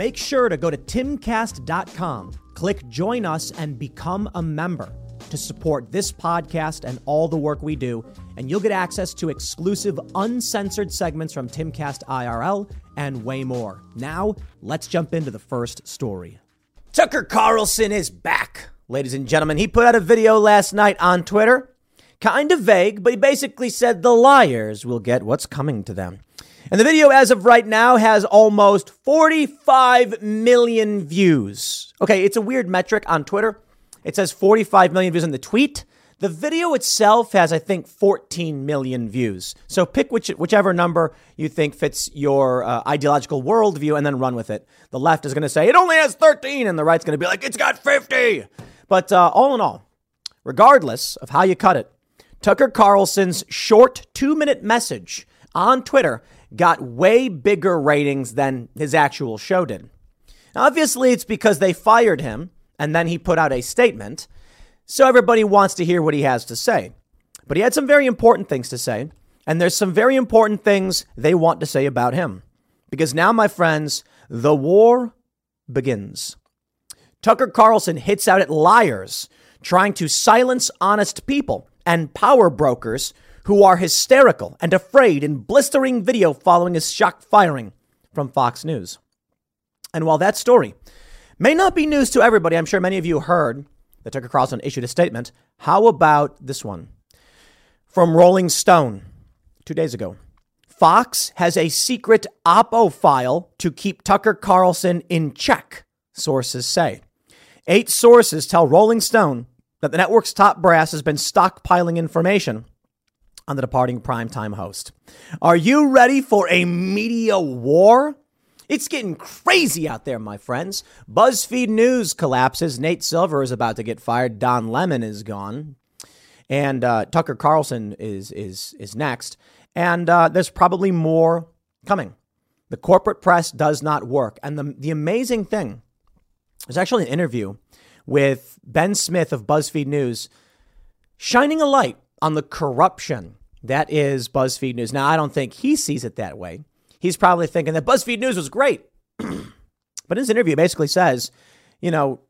Make sure to go to timcast.com, click join us, and become a member to support this podcast and all the work we do. And you'll get access to exclusive, uncensored segments from Timcast IRL and way more. Now, let's jump into the first story. Tucker Carlson is back, ladies and gentlemen. He put out a video last night on Twitter. Kind of vague, but he basically said the liars will get what's coming to them. And the video, as of right now, has almost 45 million views. Okay, it's a weird metric on Twitter. It says 45 million views on the tweet. The video itself has, I think, 14 million views. So pick which, whichever number you think fits your uh, ideological worldview and then run with it. The left is going to say it only has 13, and the right's going to be like, it's got 50. But uh, all in all, regardless of how you cut it, Tucker Carlson's short two minute message on Twitter got way bigger ratings than his actual show did. Obviously, it's because they fired him and then he put out a statement. So everybody wants to hear what he has to say. But he had some very important things to say, and there's some very important things they want to say about him. Because now, my friends, the war begins. Tucker Carlson hits out at liars trying to silence honest people and power brokers who are hysterical and afraid in blistering video following his shock firing from Fox News. And while that story may not be news to everybody, I'm sure many of you heard that Tucker Carlson issued a statement. How about this one? From Rolling Stone two days ago. Fox has a secret Oppo file to keep Tucker Carlson in check, sources say. Eight sources tell Rolling Stone that the network's top brass has been stockpiling information on the departing primetime host. Are you ready for a media war? It's getting crazy out there, my friends. BuzzFeed News collapses. Nate Silver is about to get fired. Don Lemon is gone, and uh, Tucker Carlson is is is next. And uh, there's probably more coming. The corporate press does not work. And the the amazing thing, is actually an interview with Ben Smith of BuzzFeed News, shining a light on the corruption that is BuzzFeed News. Now, I don't think he sees it that way. He's probably thinking that BuzzFeed News was great. but his interview, basically says, you know,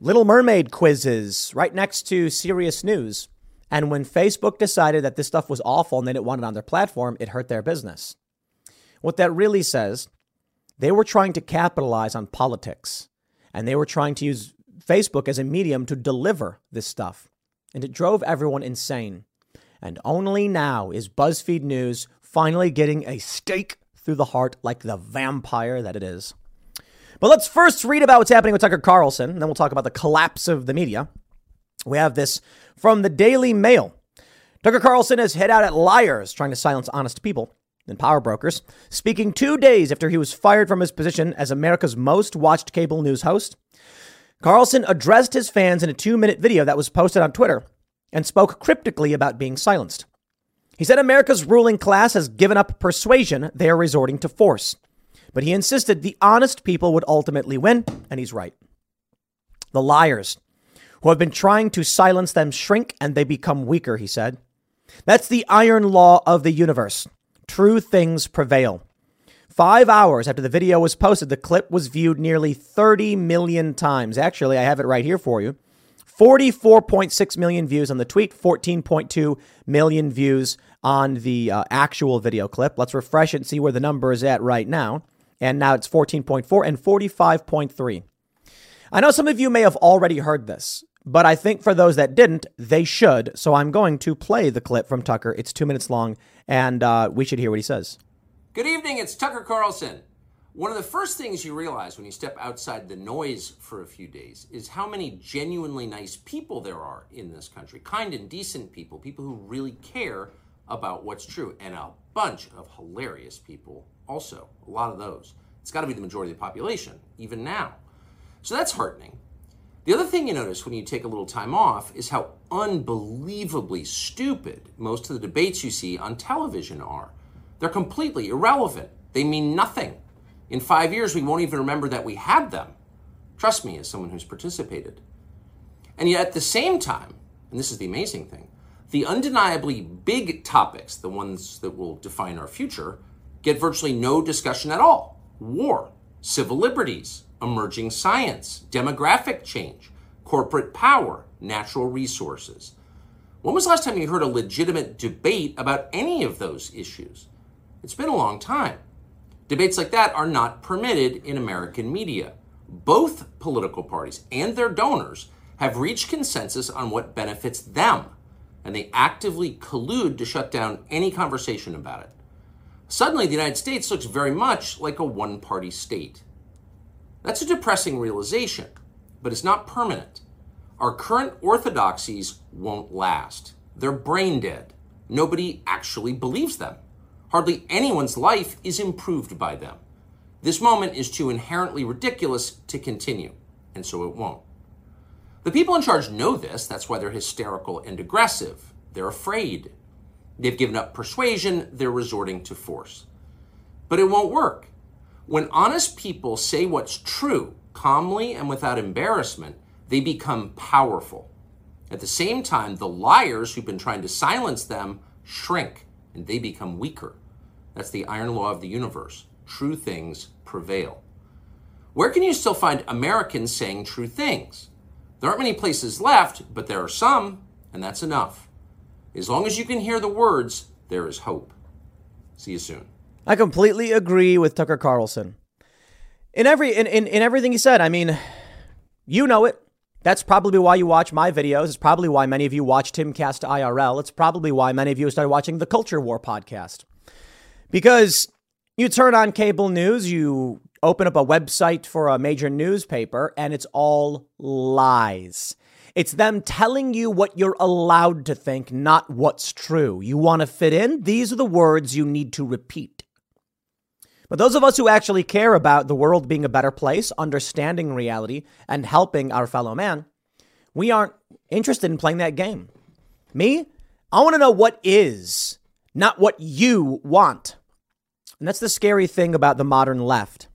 Little Mermaid quizzes right next to serious news. And when Facebook decided that this stuff was awful and they didn't want it on their platform, it hurt their business. What that really says, they were trying to capitalize on politics and they were trying to use Facebook as a medium to deliver this stuff. And it drove everyone insane. And only now is BuzzFeed News finally getting a stake through the heart like the vampire that it is. But let's first read about what's happening with Tucker Carlson, and then we'll talk about the collapse of the media. We have this from the Daily Mail. Tucker Carlson has hit out at liars trying to silence honest people and power brokers, speaking two days after he was fired from his position as America's most watched cable news host. Carlson addressed his fans in a two minute video that was posted on Twitter and spoke cryptically about being silenced. He said America's ruling class has given up persuasion, they are resorting to force. But he insisted the honest people would ultimately win, and he's right. The liars who have been trying to silence them shrink and they become weaker, he said. That's the iron law of the universe. True things prevail. Five hours after the video was posted, the clip was viewed nearly 30 million times. Actually, I have it right here for you. 44.6 million views on the tweet, 14.2 million views on the uh, actual video clip. Let's refresh it and see where the number is at right now. And now it's 14.4 and 45.3. I know some of you may have already heard this, but I think for those that didn't, they should. So I'm going to play the clip from Tucker. It's two minutes long, and uh, we should hear what he says. Good evening, it's Tucker Carlson. One of the first things you realize when you step outside the noise for a few days is how many genuinely nice people there are in this country. Kind and decent people, people who really care about what's true, and a bunch of hilarious people also. A lot of those. It's got to be the majority of the population, even now. So that's heartening. The other thing you notice when you take a little time off is how unbelievably stupid most of the debates you see on television are. They're completely irrelevant. They mean nothing. In five years, we won't even remember that we had them. Trust me, as someone who's participated. And yet, at the same time, and this is the amazing thing, the undeniably big topics, the ones that will define our future, get virtually no discussion at all war, civil liberties, emerging science, demographic change, corporate power, natural resources. When was the last time you heard a legitimate debate about any of those issues? It's been a long time. Debates like that are not permitted in American media. Both political parties and their donors have reached consensus on what benefits them, and they actively collude to shut down any conversation about it. Suddenly, the United States looks very much like a one party state. That's a depressing realization, but it's not permanent. Our current orthodoxies won't last. They're brain dead. Nobody actually believes them. Hardly anyone's life is improved by them. This moment is too inherently ridiculous to continue, and so it won't. The people in charge know this, that's why they're hysterical and aggressive. They're afraid. They've given up persuasion, they're resorting to force. But it won't work. When honest people say what's true, calmly and without embarrassment, they become powerful. At the same time, the liars who've been trying to silence them shrink and they become weaker. That's the iron law of the universe. True things prevail. Where can you still find Americans saying true things? There aren't many places left, but there are some, and that's enough. As long as you can hear the words, there is hope. See you soon. I completely agree with Tucker Carlson. In every in, in, in everything he said, I mean, you know it. That's probably why you watch my videos. It's probably why many of you watch Timcast IRL. It's probably why many of you started watching the Culture War podcast. Because you turn on cable news, you open up a website for a major newspaper, and it's all lies. It's them telling you what you're allowed to think, not what's true. You want to fit in? These are the words you need to repeat. But those of us who actually care about the world being a better place, understanding reality, and helping our fellow man, we aren't interested in playing that game. Me, I want to know what is, not what you want. And that's the scary thing about the modern left.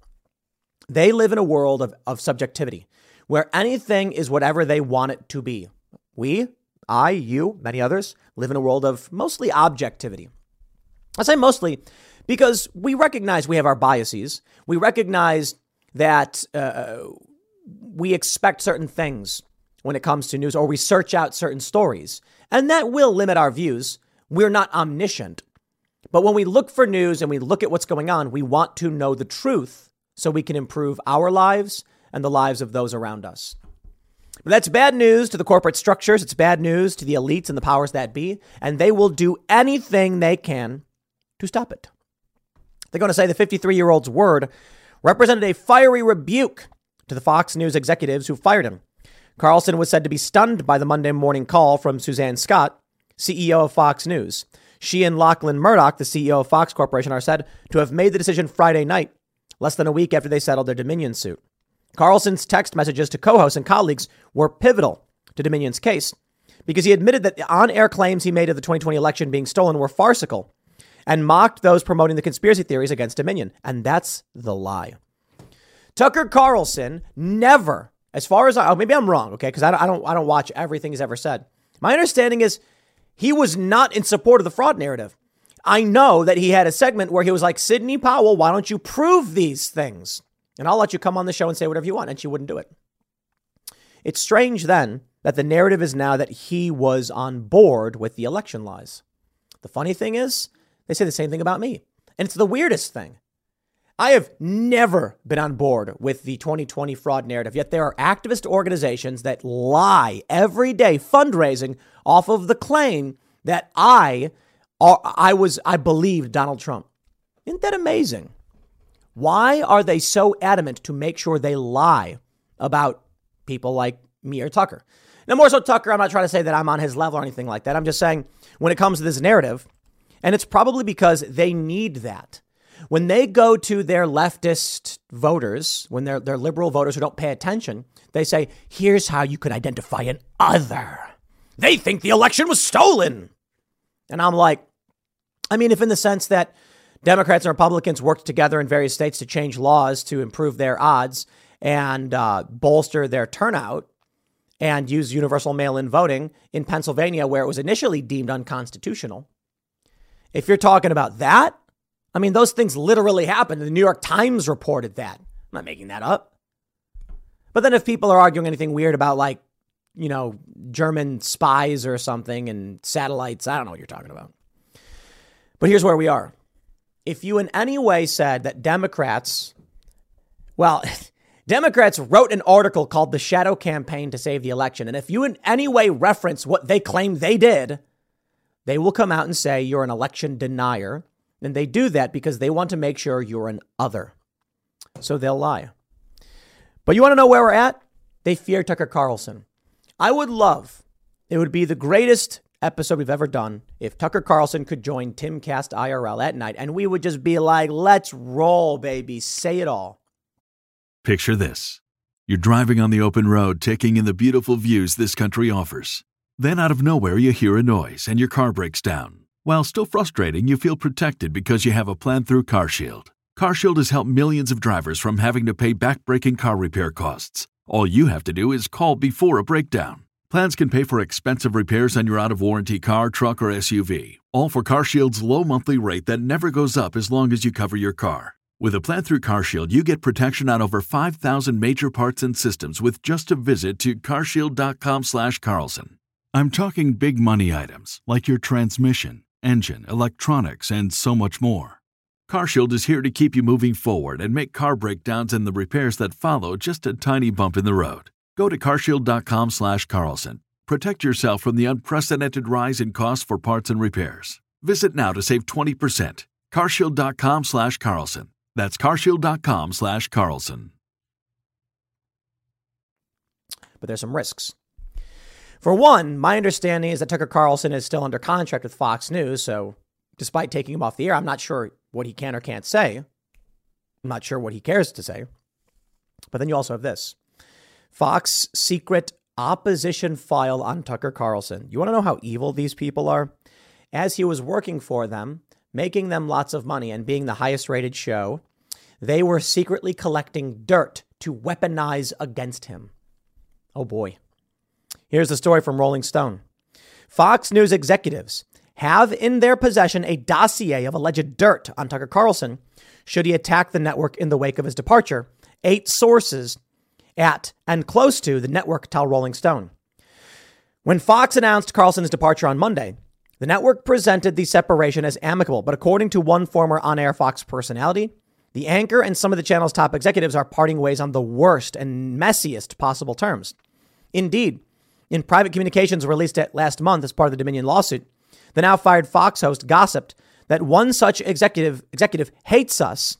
They live in a world of, of subjectivity where anything is whatever they want it to be. We, I, you, many others, live in a world of mostly objectivity. I say mostly because we recognize we have our biases. We recognize that uh, we expect certain things when it comes to news, or we search out certain stories. And that will limit our views. We're not omniscient. But when we look for news and we look at what's going on, we want to know the truth so we can improve our lives and the lives of those around us. But that's bad news to the corporate structures. It's bad news to the elites and the powers that be, and they will do anything they can to stop it. They're going to say the 53 year old's word represented a fiery rebuke to the Fox News executives who fired him. Carlson was said to be stunned by the Monday morning call from Suzanne Scott, CEO of Fox News. She and Lachlan Murdoch, the CEO of Fox Corporation, are said to have made the decision Friday night, less than a week after they settled their Dominion suit. Carlson's text messages to co hosts and colleagues were pivotal to Dominion's case because he admitted that the on air claims he made of the 2020 election being stolen were farcical and mocked those promoting the conspiracy theories against Dominion. And that's the lie. Tucker Carlson never, as far as I, oh, maybe I'm wrong, okay, because I don't, I, don't, I don't watch everything he's ever said. My understanding is he was not in support of the fraud narrative. I know that he had a segment where he was like, Sidney Powell, why don't you prove these things? and I'll let you come on the show and say whatever you want. And she wouldn't do it. It's strange then that the narrative is now that he was on board with the election lies. The funny thing is, they say the same thing about me. And it's the weirdest thing. I have never been on board with the 2020 fraud narrative, yet there are activist organizations that lie every day fundraising off of the claim that I I was I believed Donald Trump. Isn't that amazing? Why are they so adamant to make sure they lie about people like me or Tucker? Now, more so Tucker, I'm not trying to say that I'm on his level or anything like that. I'm just saying when it comes to this narrative, and it's probably because they need that. when they go to their leftist voters, when they're, they're liberal voters who don't pay attention, they say, here's how you could identify an other. They think the election was stolen. And I'm like, I mean, if in the sense that Democrats and Republicans worked together in various states to change laws to improve their odds and uh, bolster their turnout and use universal mail in voting in Pennsylvania, where it was initially deemed unconstitutional. If you're talking about that, I mean, those things literally happened. The New York Times reported that. I'm not making that up. But then if people are arguing anything weird about, like, you know, German spies or something and satellites, I don't know what you're talking about. But here's where we are. If you in any way said that Democrats, well, Democrats wrote an article called The Shadow Campaign to Save the Election. And if you in any way reference what they claim they did, they will come out and say you're an election denier. And they do that because they want to make sure you're an other. So they'll lie. But you want to know where we're at? They fear Tucker Carlson. I would love, it would be the greatest episode we've ever done if Tucker Carlson could join Timcast IRL at night and we would just be like, let's roll, baby. Say it all. Picture this you're driving on the open road, taking in the beautiful views this country offers. Then, out of nowhere, you hear a noise and your car breaks down. While still frustrating, you feel protected because you have a plan through CarShield. CarShield has helped millions of drivers from having to pay back-breaking car repair costs. All you have to do is call before a breakdown. Plans can pay for expensive repairs on your out of warranty car, truck, or SUV. All for CarShield's low monthly rate that never goes up as long as you cover your car. With a plan through CarShield, you get protection on over 5,000 major parts and systems with just a visit to carshield.com/carlson. I'm talking big money items like your transmission, engine, electronics, and so much more. CarShield is here to keep you moving forward and make car breakdowns and the repairs that follow just a tiny bump in the road. Go to carshield.com/carlson. Protect yourself from the unprecedented rise in costs for parts and repairs. Visit now to save 20%. carshield.com/carlson. That's carshield.com slash Carlson. But there's some risks. For one, my understanding is that Tucker Carlson is still under contract with Fox News. So despite taking him off the air, I'm not sure what he can or can't say. I'm not sure what he cares to say. But then you also have this Fox secret opposition file on Tucker Carlson. You want to know how evil these people are? As he was working for them, making them lots of money and being the highest rated show, they were secretly collecting dirt to weaponize against him. Oh boy. Here's the story from Rolling Stone Fox News executives have in their possession a dossier of alleged dirt on Tucker Carlson should he attack the network in the wake of his departure. Eight sources at and close to the network tell Rolling Stone. When Fox announced Carlson's departure on Monday, the network presented the separation as amicable, but according to one former on air Fox personality, the anchor and some of the channel's top executives are parting ways on the worst and messiest possible terms. Indeed, in private communications released last month as part of the Dominion lawsuit, the now fired Fox host gossiped that one such executive executive hates us,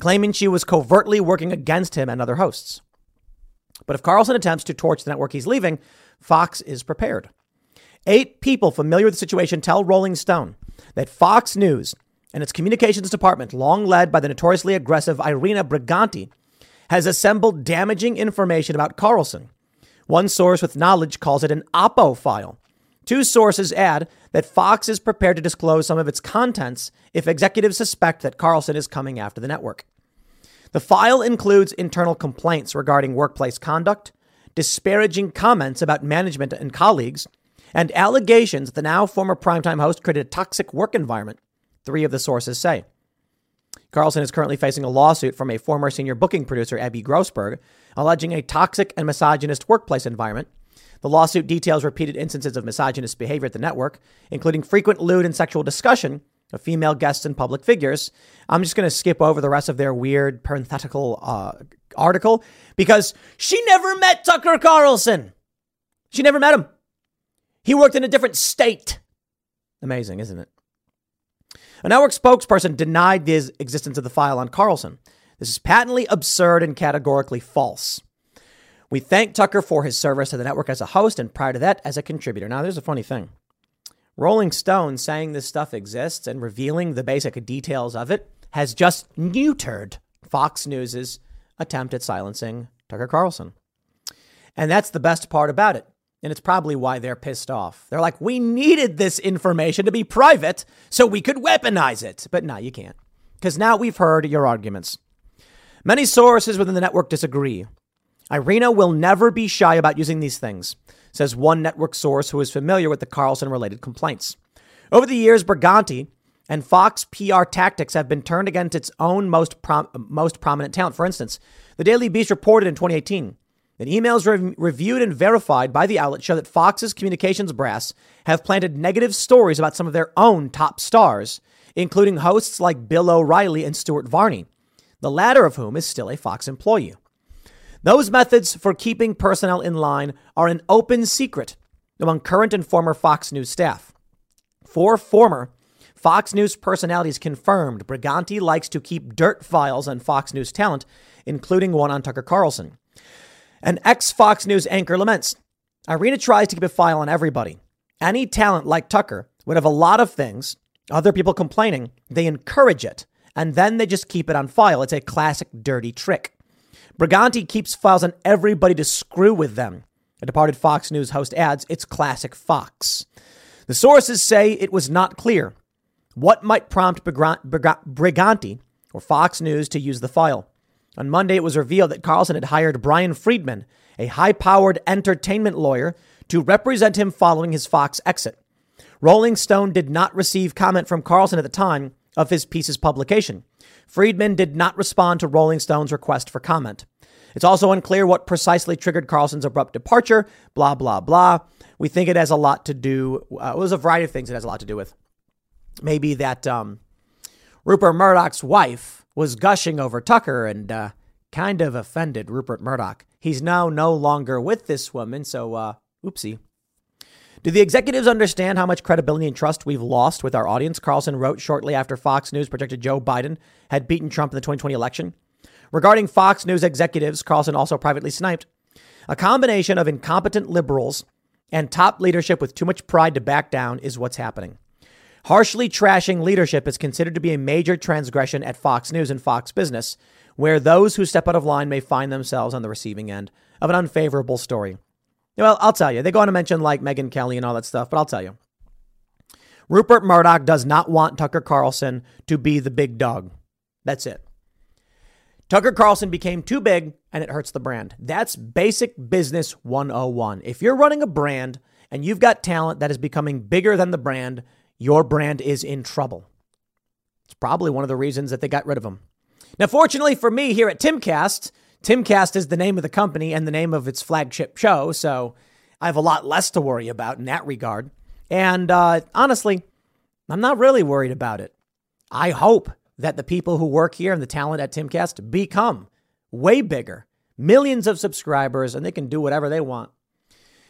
claiming she was covertly working against him and other hosts. But if Carlson attempts to torch the network he's leaving, Fox is prepared. Eight people familiar with the situation tell Rolling Stone that Fox News and its communications department, long led by the notoriously aggressive Irina Briganti, has assembled damaging information about Carlson. One source with knowledge calls it an Oppo file. Two sources add that Fox is prepared to disclose some of its contents if executives suspect that Carlson is coming after the network. The file includes internal complaints regarding workplace conduct, disparaging comments about management and colleagues, and allegations that the now former primetime host created a toxic work environment, three of the sources say. Carlson is currently facing a lawsuit from a former senior booking producer, Abby Grossberg, alleging a toxic and misogynist workplace environment. The lawsuit details repeated instances of misogynist behavior at the network, including frequent lewd and sexual discussion of female guests and public figures. I'm just going to skip over the rest of their weird parenthetical uh, article because she never met Tucker Carlson. She never met him. He worked in a different state. Amazing, isn't it? A network spokesperson denied the existence of the file on Carlson. This is patently absurd and categorically false. We thank Tucker for his service to the network as a host and prior to that as a contributor. Now, there's a funny thing. Rolling Stone saying this stuff exists and revealing the basic details of it has just neutered Fox News's attempt at silencing Tucker Carlson. And that's the best part about it. And it's probably why they're pissed off. They're like, we needed this information to be private so we could weaponize it. But now you can't. Because now we've heard your arguments. Many sources within the network disagree. Irina will never be shy about using these things, says one network source who is familiar with the Carlson related complaints. Over the years, Briganti and Fox PR tactics have been turned against its own most, prom- most prominent talent. For instance, the Daily Beast reported in 2018 that emails re- reviewed and verified by the outlet show that Fox's communications brass have planted negative stories about some of their own top stars, including hosts like Bill O'Reilly and Stuart Varney, the latter of whom is still a Fox employee. Those methods for keeping personnel in line are an open secret among current and former Fox News staff. Four former Fox News personalities confirmed Briganti likes to keep dirt files on Fox News talent, including one on Tucker Carlson. An ex Fox News anchor laments Irina tries to keep a file on everybody. Any talent like Tucker would have a lot of things, other people complaining, they encourage it, and then they just keep it on file. It's a classic dirty trick. Briganti keeps files on everybody to screw with them. A departed Fox News host adds, it's classic Fox. The sources say it was not clear what might prompt Briganti or Fox News to use the file. On Monday, it was revealed that Carlson had hired Brian Friedman, a high powered entertainment lawyer, to represent him following his Fox exit. Rolling Stone did not receive comment from Carlson at the time of his piece's publication. Friedman did not respond to Rolling Stone's request for comment. It's also unclear what precisely triggered Carlson's abrupt departure, blah, blah, blah. We think it has a lot to do, uh, it was a variety of things it has a lot to do with. Maybe that um, Rupert Murdoch's wife was gushing over Tucker and uh, kind of offended Rupert Murdoch. He's now no longer with this woman, so uh, oopsie. Do the executives understand how much credibility and trust we've lost with our audience? Carlson wrote shortly after Fox News projected Joe Biden had beaten Trump in the 2020 election. Regarding Fox News executives, Carlson also privately sniped. A combination of incompetent liberals and top leadership with too much pride to back down is what's happening. Harshly trashing leadership is considered to be a major transgression at Fox News and Fox Business, where those who step out of line may find themselves on the receiving end of an unfavorable story. Well, I'll tell you, they go on to mention like Megyn Kelly and all that stuff, but I'll tell you. Rupert Murdoch does not want Tucker Carlson to be the big dog. That's it. Tucker Carlson became too big and it hurts the brand. That's basic business 101. If you're running a brand and you've got talent that is becoming bigger than the brand, your brand is in trouble. It's probably one of the reasons that they got rid of him. Now, fortunately for me here at Timcast, Timcast is the name of the company and the name of its flagship show, so I have a lot less to worry about in that regard. And uh, honestly, I'm not really worried about it. I hope that the people who work here and the talent at Timcast become way bigger, millions of subscribers, and they can do whatever they want.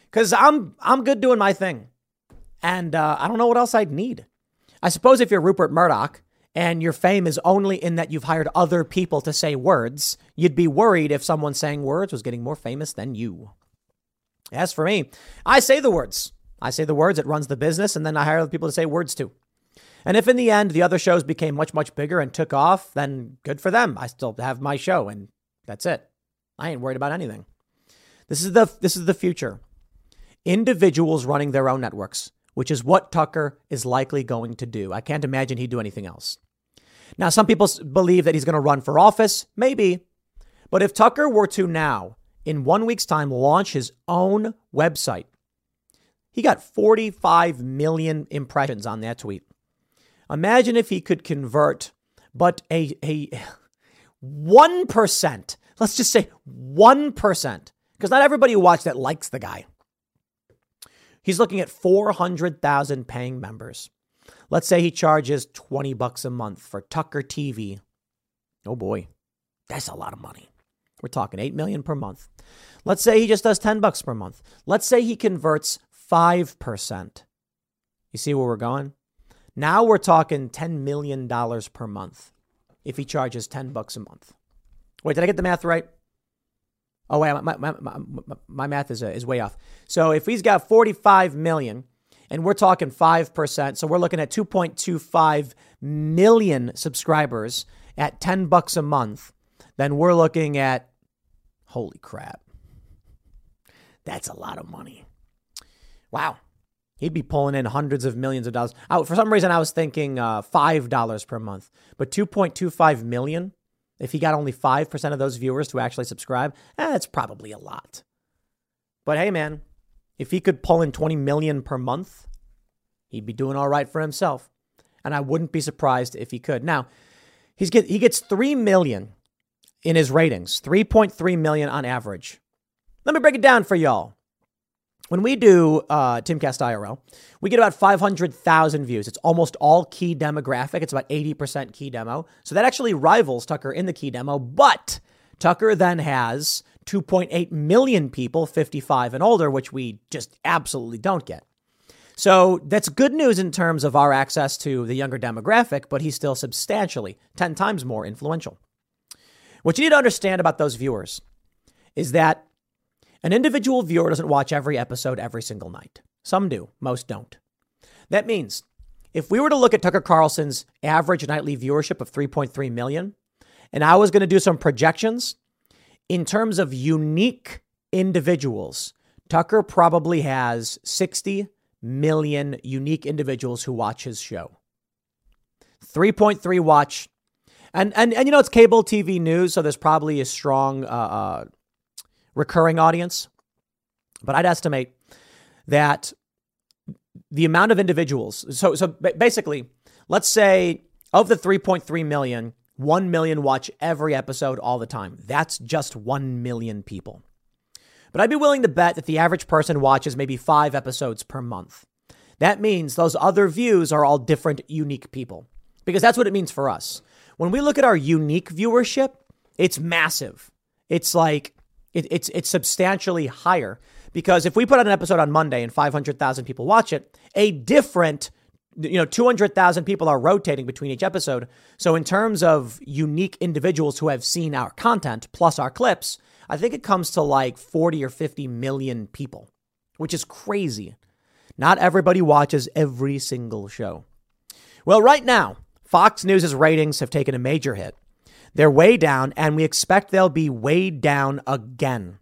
Because I'm I'm good doing my thing. And uh, I don't know what else I'd need. I suppose if you're Rupert Murdoch and your fame is only in that you've hired other people to say words, you'd be worried if someone saying words was getting more famous than you. As for me, I say the words. I say the words, it runs the business, and then I hire other people to say words too. And if in the end the other shows became much, much bigger and took off, then good for them. I still have my show, and that's it. I ain't worried about anything. This is the this is the future. Individuals running their own networks which is what Tucker is likely going to do. I can't imagine he'd do anything else. Now, some people believe that he's going to run for office. Maybe. But if Tucker were to now, in one week's time, launch his own website, he got 45 million impressions on that tweet. Imagine if he could convert, but a, a 1%, let's just say 1%, because not everybody who watched that likes the guy. He's looking at 400,000 paying members. Let's say he charges 20 bucks a month for Tucker TV. Oh boy, that's a lot of money. We're talking 8 million per month. Let's say he just does 10 bucks per month. Let's say he converts 5%. You see where we're going? Now we're talking $10 million per month if he charges 10 bucks a month. Wait, did I get the math right? Oh, wait, my, my, my, my math is, uh, is way off. So if he's got 45 million and we're talking 5%. So we're looking at 2.25 million subscribers at 10 bucks a month, then we're looking at holy crap. That's a lot of money. Wow. He'd be pulling in hundreds of millions of dollars. Oh, for some reason, I was thinking uh, $5 per month, but 2.25 million, if he got only 5% of those viewers to actually subscribe, eh, that's probably a lot. But hey, man, if he could pull in 20 million per month, he'd be doing all right for himself. And I wouldn't be surprised if he could. Now, he's get, he gets 3 million in his ratings, 3.3 million on average. Let me break it down for y'all. When we do uh, Timcast IRL, we get about 500,000 views. It's almost all key demographic. It's about 80% key demo. So that actually rivals Tucker in the key demo. But Tucker then has 2.8 million people 55 and older, which we just absolutely don't get. So that's good news in terms of our access to the younger demographic, but he's still substantially 10 times more influential. What you need to understand about those viewers is that an individual viewer doesn't watch every episode every single night. Some do, most don't. That means if we were to look at Tucker Carlson's average nightly viewership of 3.3 million, and I was going to do some projections in terms of unique individuals, Tucker probably has 60 million unique individuals who watch his show. 3.3 watch. And, and, and you know, it's cable TV news, so there's probably a strong uh, uh, recurring audience. But I'd estimate that the amount of individuals, so, so basically, let's say of the 3.3 million, 1 million watch every episode all the time. That's just 1 million people. But I'd be willing to bet that the average person watches maybe five episodes per month. That means those other views are all different, unique people. Because that's what it means for us. When we look at our unique viewership, it's massive. It's like it, it's it's substantially higher because if we put out an episode on Monday and 500,000 people watch it, a different you know 200,000 people are rotating between each episode. So in terms of unique individuals who have seen our content plus our clips, I think it comes to like 40 or 50 million people, which is crazy. Not everybody watches every single show. Well, right now, Fox News' ratings have taken a major hit. They're way down, and we expect they'll be way down again.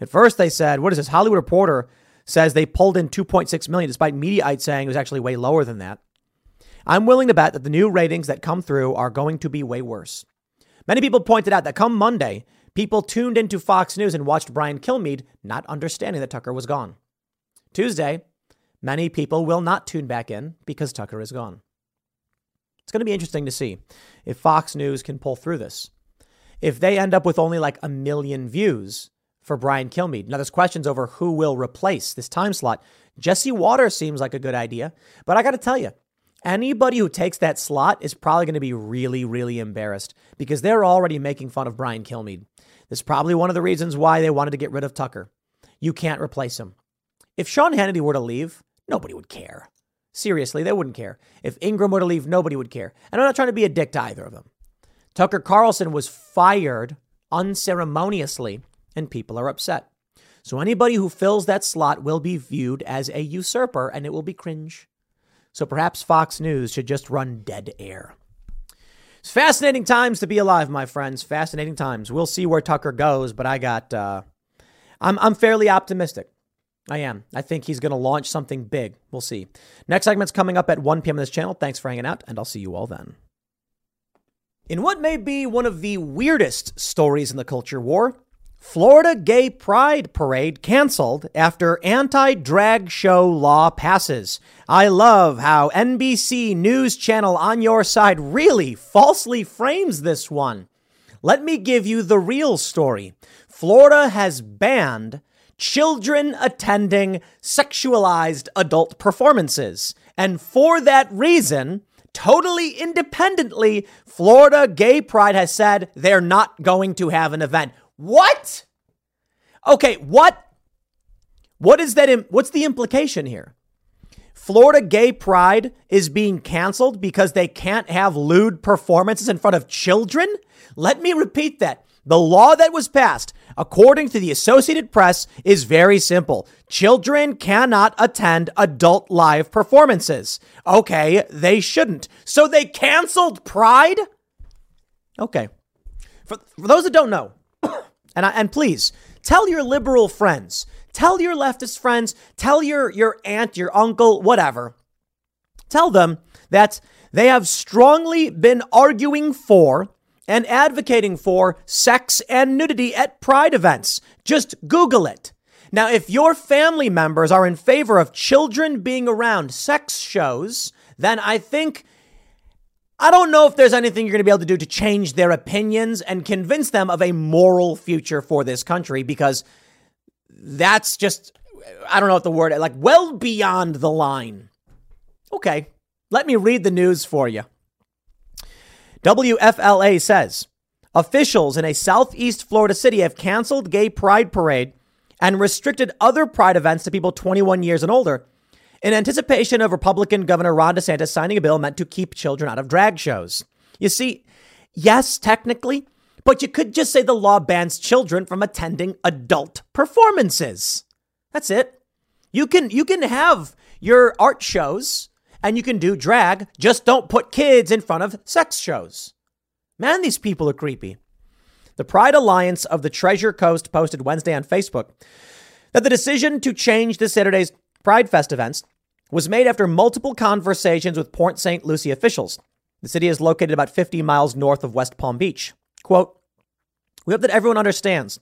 At first, they said, what is this? Hollywood Reporter says they pulled in 2.6 million, despite Mediaite saying it was actually way lower than that. I'm willing to bet that the new ratings that come through are going to be way worse. Many people pointed out that come Monday, people tuned into Fox News and watched Brian Kilmeade, not understanding that Tucker was gone. Tuesday, many people will not tune back in because Tucker is gone. It's going to be interesting to see if Fox News can pull through this. If they end up with only like a million views for Brian Kilmeade. Now, there's questions over who will replace this time slot. Jesse Watters seems like a good idea, but I got to tell you, anybody who takes that slot is probably going to be really, really embarrassed because they're already making fun of Brian Kilmeade. This is probably one of the reasons why they wanted to get rid of Tucker. You can't replace him. If Sean Hannity were to leave, nobody would care. Seriously, they wouldn't care. If Ingraham were to leave, nobody would care. And I'm not trying to be a dick to either of them. Tucker Carlson was fired unceremoniously, and people are upset. So anybody who fills that slot will be viewed as a usurper, and it will be cringe. So perhaps Fox News should just run dead air. It's fascinating times to be alive, my friends. Fascinating times. We'll see where Tucker goes, but I got, uh, I'm, I'm fairly optimistic. I am. I think he's going to launch something big. We'll see. Next segment's coming up at 1 p.m. on this channel. Thanks for hanging out, and I'll see you all then. In what may be one of the weirdest stories in the culture war, Florida Gay Pride Parade canceled after anti drag show law passes. I love how NBC News Channel on your side really falsely frames this one. Let me give you the real story. Florida has banned children attending sexualized adult performances. And for that reason, totally independently, Florida Gay Pride has said they're not going to have an event. What? Okay, what? What is that? what's the implication here? Florida Gay Pride is being canceled because they can't have lewd performances in front of children? Let me repeat that. The law that was passed, according to the Associated Press, is very simple. Children cannot attend adult live performances. Okay, they shouldn't. So they canceled Pride? Okay. For, for those that don't know, and, I, and please tell your liberal friends, tell your leftist friends, tell your, your aunt, your uncle, whatever, tell them that they have strongly been arguing for and advocating for sex and nudity at pride events. Just Google it. Now, if your family members are in favor of children being around sex shows, then I think I don't know if there's anything you're going to be able to do to change their opinions and convince them of a moral future for this country because that's just, I don't know what the word, like well beyond the line. Okay, let me read the news for you. WFLA says officials in a southeast Florida city have canceled gay pride parade and restricted other pride events to people 21 years and older in anticipation of Republican Governor Ron DeSantis signing a bill meant to keep children out of drag shows. You see, yes, technically, but you could just say the law bans children from attending adult performances. That's it. You can you can have your art shows and you can do drag. Just don't put kids in front of sex shows. Man, these people are creepy. The Pride Alliance of the Treasure Coast posted Wednesday on Facebook that the decision to change this Saturday's Pride Fest events was made after multiple conversations with Port St. Lucie officials. The city is located about 50 miles north of West Palm Beach. Quote, We hope that everyone understands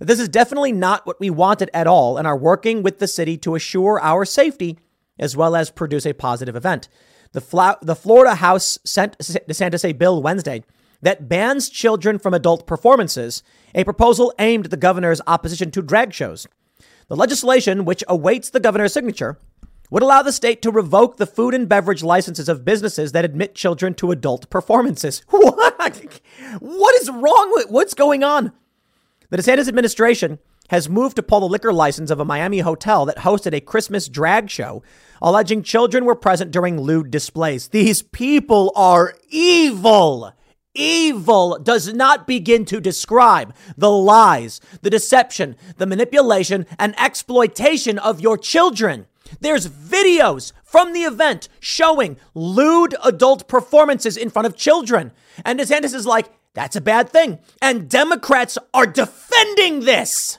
that this is definitely not what we wanted at all and are working with the city to assure our safety as well as produce a positive event. The, Fla- the Florida House sent DeSantis a bill Wednesday that bans children from adult performances, a proposal aimed at the governor's opposition to drag shows. The legislation, which awaits the governor's signature, would allow the state to revoke the food and beverage licenses of businesses that admit children to adult performances. What? What is wrong with what's going on? The DeSantis administration has moved to pull the liquor license of a Miami hotel that hosted a Christmas drag show, alleging children were present during lewd displays. These people are evil. Evil does not begin to describe the lies, the deception, the manipulation, and exploitation of your children. There's videos from the event showing lewd adult performances in front of children. And DeSantis is like, that's a bad thing. And Democrats are defending this.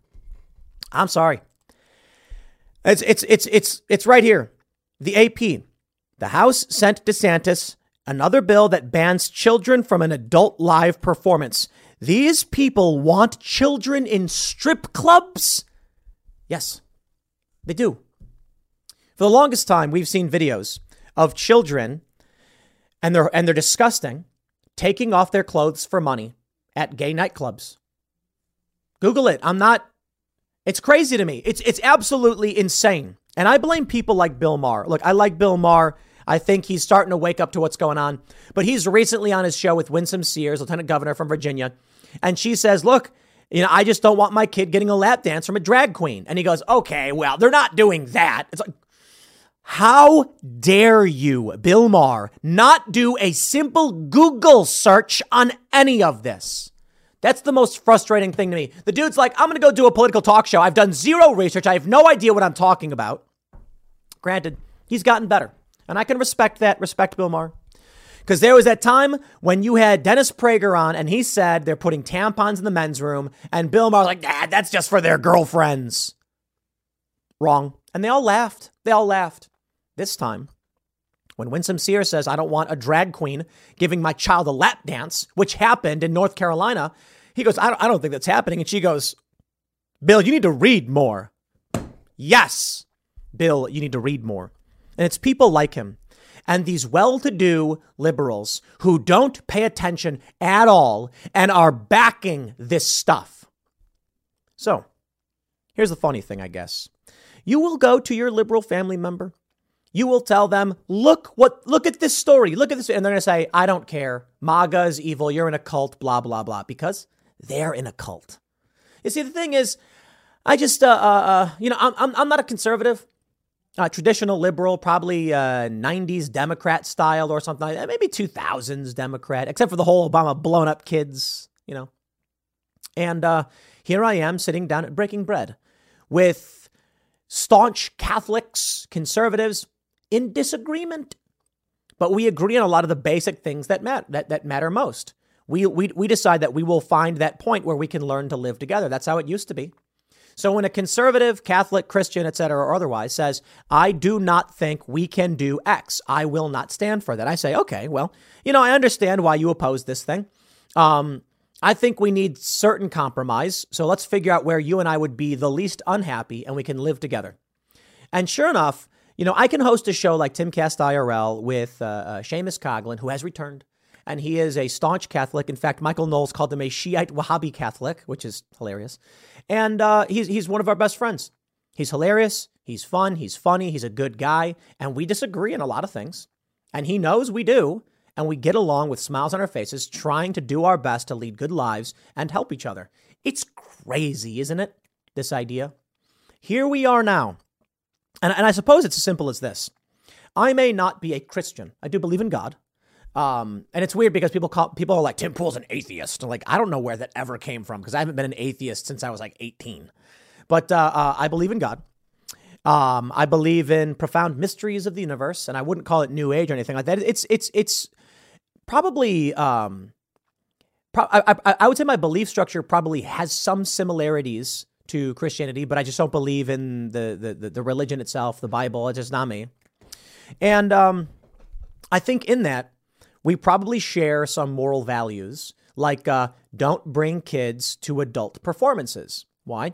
I'm sorry. It's it's it's it's it's right here. The AP, the House sent DeSantis another bill that bans children from an adult live performance. These people want children in strip clubs? Yes, they do. For the longest time, we've seen videos of children, and they're and they're disgusting, taking off their clothes for money at gay nightclubs. Google it. I'm not. It's crazy to me. It's it's absolutely insane. And I blame people like Bill Maher. Look, I like Bill Maher. I think he's starting to wake up to what's going on. But he's recently on his show with Winsome Sears, Lieutenant Governor from Virginia, and she says, "Look, you know, I just don't want my kid getting a lap dance from a drag queen." And he goes, "Okay, well, they're not doing that." It's like how dare you, Bill Maher, not do a simple Google search on any of this? That's the most frustrating thing to me. The dude's like, I'm going to go do a political talk show. I've done zero research. I have no idea what I'm talking about. Granted, he's gotten better. And I can respect that, respect Bill Maher. Because there was that time when you had Dennis Prager on and he said they're putting tampons in the men's room. And Bill Maher like, ah, that's just for their girlfriends. Wrong. And they all laughed. They all laughed. This time, when Winsome Sears says, I don't want a drag queen giving my child a lap dance, which happened in North Carolina, he goes, I don't, I don't think that's happening. And she goes, Bill, you need to read more. Yes, Bill, you need to read more. And it's people like him. and these well to do liberals who don't pay attention at all and are backing this stuff. So, here's the funny thing, I guess. You will go to your liberal family member. You will tell them, look what look at this story. Look at this. And they're gonna say, I don't care. MAGA is evil, you're in a cult, blah, blah, blah. Because they're in a cult. You see, the thing is, I just, uh, uh, uh you know, I'm, I'm, I'm not a conservative, uh, traditional liberal, probably uh, 90s Democrat style or something like that, maybe 2000s Democrat, except for the whole Obama blown up kids, you know. And uh, here I am sitting down at Breaking Bread with staunch Catholics, conservatives in disagreement. But we agree on a lot of the basic things that, mat- that, that matter most. We, we, we decide that we will find that point where we can learn to live together. That's how it used to be. So when a conservative, Catholic, Christian, etc., or otherwise says, I do not think we can do X, I will not stand for that. I say, okay, well, you know, I understand why you oppose this thing. Um, I think we need certain compromise. So let's figure out where you and I would be the least unhappy and we can live together. And sure enough, you know, I can host a show like Timcast IRL with uh, uh, Seamus Coughlin, who has returned and he is a staunch Catholic. In fact, Michael Knowles called him a Shiite Wahhabi Catholic, which is hilarious. And uh, he's he's one of our best friends. He's hilarious. He's fun. He's funny. He's a good guy, and we disagree in a lot of things, and he knows we do. And we get along with smiles on our faces, trying to do our best to lead good lives and help each other. It's crazy, isn't it? This idea. Here we are now. And, and I suppose it's as simple as this I may not be a Christian. I do believe in God. Um, and it's weird because people call people are like Tim Pool's an atheist. like I don't know where that ever came from because I haven't been an atheist since I was like 18. But uh, uh, I believe in God. Um, I believe in profound mysteries of the universe, and I wouldn't call it New Age or anything like that. It's it's it's probably um, pro- I, I, I would say my belief structure probably has some similarities to Christianity, but I just don't believe in the the the, religion itself, the Bible. It's just not me. And um, I think in that we probably share some moral values, like uh, don't bring kids to adult performances. Why?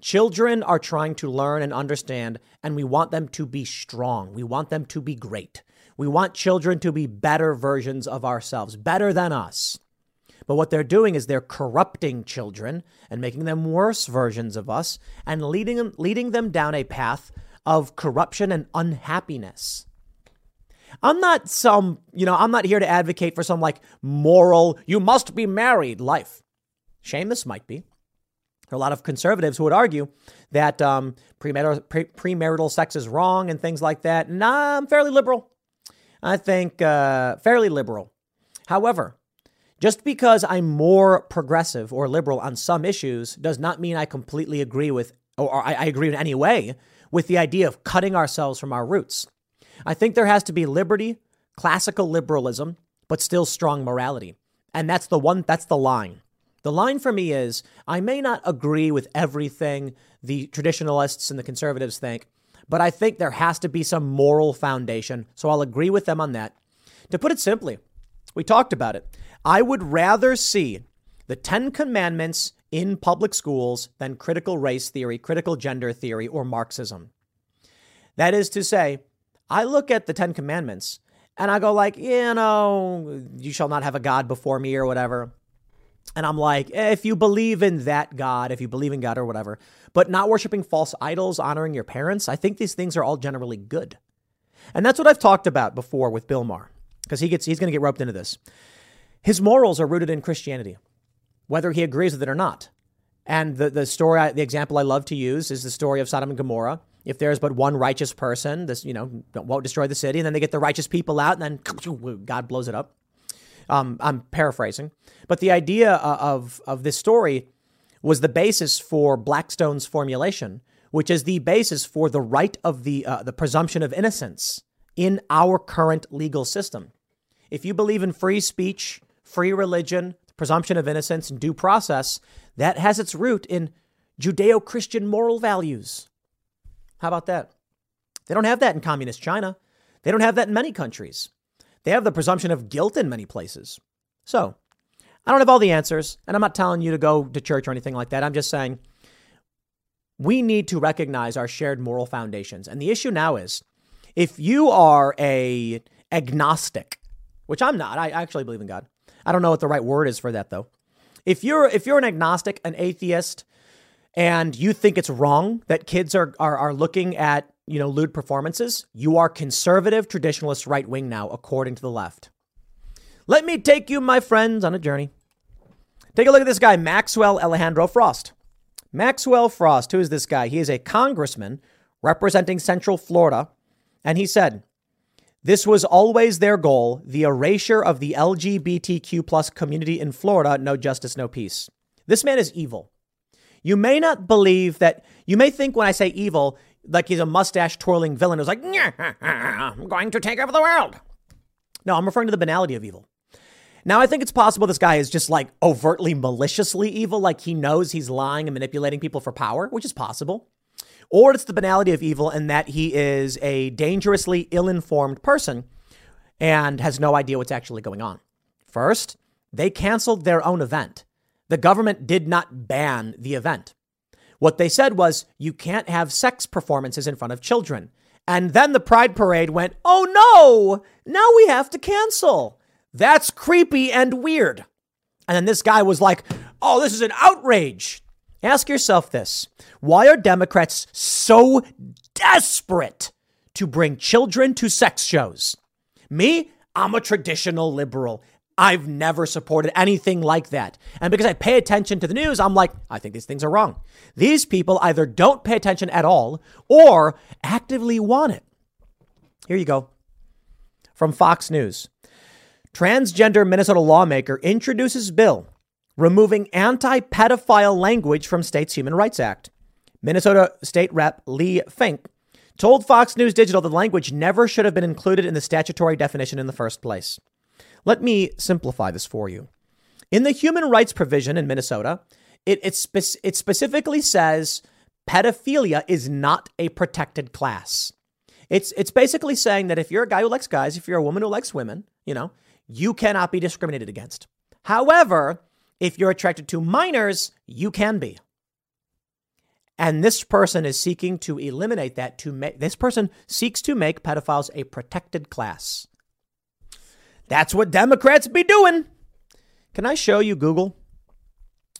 Children are trying to learn and understand, and we want them to be strong. We want them to be great. We want children to be better versions of ourselves, better than us. But what they're doing is they're corrupting children and making them worse versions of us and leading them, leading them down a path of corruption and unhappiness. I'm not some, you know, I'm not here to advocate for some like moral, you must be married life. Seamus might be. There are a lot of conservatives who would argue that um, premarital, pre- premarital sex is wrong and things like that. Nah, I'm fairly liberal. I think uh, fairly liberal. However, just because I'm more progressive or liberal on some issues does not mean I completely agree with, or I, agree in any way with the idea of cutting ourselves from our roots. I think there has to be liberty, classical liberalism, but still strong morality. And that's the one, that's the line. The line for me is I may not agree with everything the traditionalists and the conservatives think, but I think there has to be some moral foundation. So I'll agree with them on that. To put it simply, we talked about it. I would rather see the Ten Commandments in public schools than critical race theory, critical gender theory, or Marxism. That is to say, I look at the Ten Commandments and I go like, you know, you shall not have a God before me or whatever. And I'm like, eh, if you believe in that God, if you believe in God or whatever, but not worshiping false idols, honoring your parents, I think these things are all generally good. And that's what I've talked about before with Bill Maher, because he gets he's going to get roped into this. His morals are rooted in Christianity, whether he agrees with it or not. And the, the story, the example I love to use is the story of Sodom and Gomorrah if there's but one righteous person, this, you know, won't destroy the city. And then they get the righteous people out and then God blows it up. Um, I'm paraphrasing. But the idea of, of this story was the basis for Blackstone's formulation, which is the basis for the right of the, uh, the presumption of innocence in our current legal system. If you believe in free speech, free religion, presumption of innocence, and due process, that has its root in Judeo Christian moral values. How about that? They don't have that in communist China. They don't have that in many countries. They have the presumption of guilt in many places. So, I don't have all the answers, and I'm not telling you to go to church or anything like that. I'm just saying we need to recognize our shared moral foundations. And the issue now is if you are a agnostic, which I'm not. I actually believe in God. I don't know what the right word is for that though. If you're if you're an agnostic, an atheist, and you think it's wrong that kids are are, are looking at you know lewd performances, you are conservative, traditionalist, right wing now, according to the left. Let me take you, my friends, on a journey. Take a look at this guy, Maxwell Alejandro Frost. Maxwell Frost, who is this guy? He is a congressman representing Central Florida. And he said, this was always their goal the erasure of the LGBTQ plus community in Florida. No justice, no peace. This man is evil. You may not believe that, you may think when I say evil, like he's a mustache twirling villain who's like, I'm going to take over the world. No, I'm referring to the banality of evil. Now, I think it's possible this guy is just like overtly maliciously evil, like he knows he's lying and manipulating people for power, which is possible. Or it's the banality of evil and that he is a dangerously ill informed person and has no idea what's actually going on. First, they canceled their own event. The government did not ban the event. What they said was, you can't have sex performances in front of children. And then the Pride Parade went, oh no, now we have to cancel. That's creepy and weird. And then this guy was like, oh, this is an outrage. Ask yourself this why are Democrats so desperate to bring children to sex shows? Me, I'm a traditional liberal. I've never supported anything like that. And because I pay attention to the news, I'm like, I think these things are wrong. These people either don't pay attention at all or actively want it. Here you go from Fox News. Transgender Minnesota lawmaker introduces bill removing anti pedophile language from state's Human Rights Act. Minnesota State Rep Leigh Finke told Fox News Digital the language never should have been included in the statutory definition in the first place. Let me simplify this for you. In the human rights provision in Minnesota, it, it, spe- it specifically says pedophilia is not a protected class. It's, it's basically saying that if you're a guy who likes guys, if you're a woman who likes women, you know, you cannot be discriminated against. However, if you're attracted to minors, you can be. And this person is seeking to eliminate that to make this person seeks to make pedophiles a protected class. That's what Democrats be doing. Can I show you Google?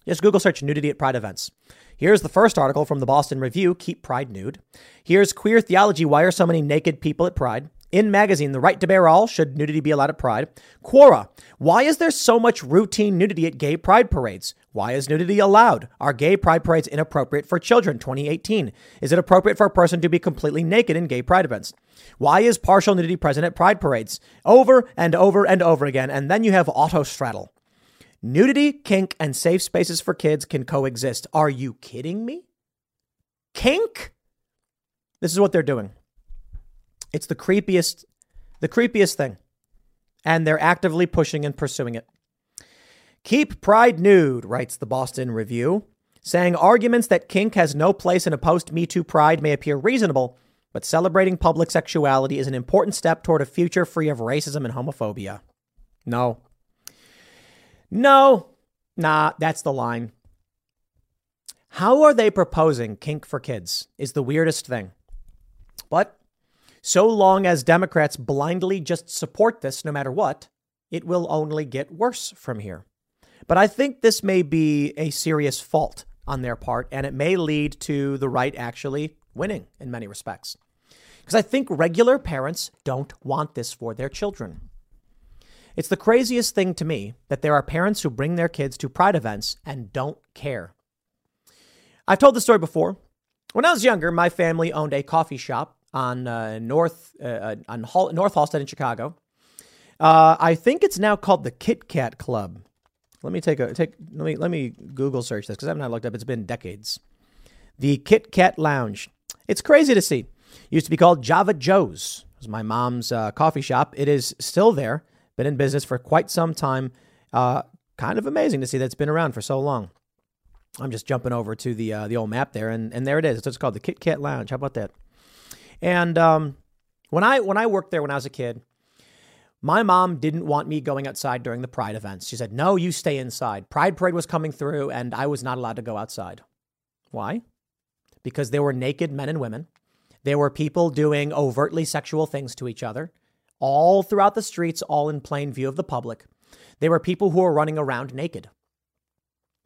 Just Google search nudity at pride events. Here's the first article from the Boston Review Keep Pride Nude. Here's Queer Theology Why Are So Many Naked People at Pride? In magazine, The Right to Bear All, Should Nudity Be Allowed at Pride? Quora, Why is there so much routine nudity at gay pride parades? Why is nudity allowed? Are gay pride parades inappropriate for children? 2018. Is it appropriate for a person to be completely naked in gay pride events? Why is partial nudity present at pride parades? Over and over and over again. And then you have Autostraddle. Nudity, kink, and safe spaces for kids can coexist. Are you kidding me? Kink? This is what they're doing. It's the creepiest, the creepiest thing. And they're actively pushing and pursuing it. Keep pride nude, writes the Boston Review, saying arguments that kink has no place in a post Me Too pride may appear reasonable, but celebrating public sexuality is an important step toward a future free of racism and homophobia. No. No. Nah, that's the line. How are they proposing kink for kids is the weirdest thing. But so long as Democrats blindly just support this no matter what, it will only get worse from here. But I think this may be a serious fault on their part, and it may lead to the right actually winning in many respects. Because I think regular parents don't want this for their children. It's the craziest thing to me that there are parents who bring their kids to pride events and don't care. I've told the story before. When I was younger, my family owned a coffee shop on uh, North uh, uh, on North Halsted in Chicago. Uh, I think it's now called the Kit Kat Club. Let me take a take. Let me let me Google search this because I haven't looked up. It's been decades. The Kit Kat Lounge. It's crazy to see. It used to be called Java Joe's. It was my mom's uh, coffee shop. It is still there. Been in business for quite some time. Uh, kind of amazing to see that it's been around for so long. I'm just jumping over to the the old map there, and, and there it is. It's called the Kit Kat Lounge. How about that? And um, when I when I worked there when I was a kid, my mom didn't want me going outside during the Pride events. She said, "No, you stay inside." Pride parade was coming through, and I was not allowed to go outside. Why? Because there were naked men and women. There were people doing overtly sexual things to each other. all throughout the streets, all in plain view of the public. They were people who were running around naked.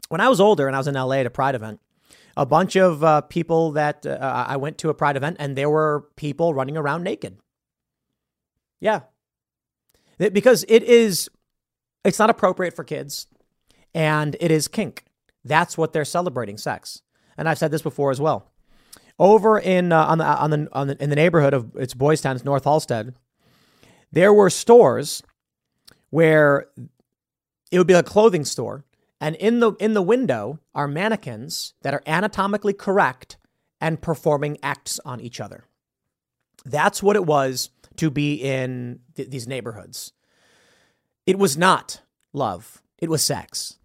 When I was older and I was in LA at a Pride event, a bunch of uh, people that uh, I went to a Pride event and there were people running around naked. Yeah. Because it is, it's not appropriate for kids and it is kink. That's what they're celebrating sex. And I've said this before as well. Over in uh, on the on the on the in the neighborhood of it's Boys Town, it's North Halsted. There were stores where it would be a clothing store, and in the in the window are mannequins that are anatomically correct and performing acts on each other. That's what it was to be in th- these neighborhoods. It was not love; it was sex.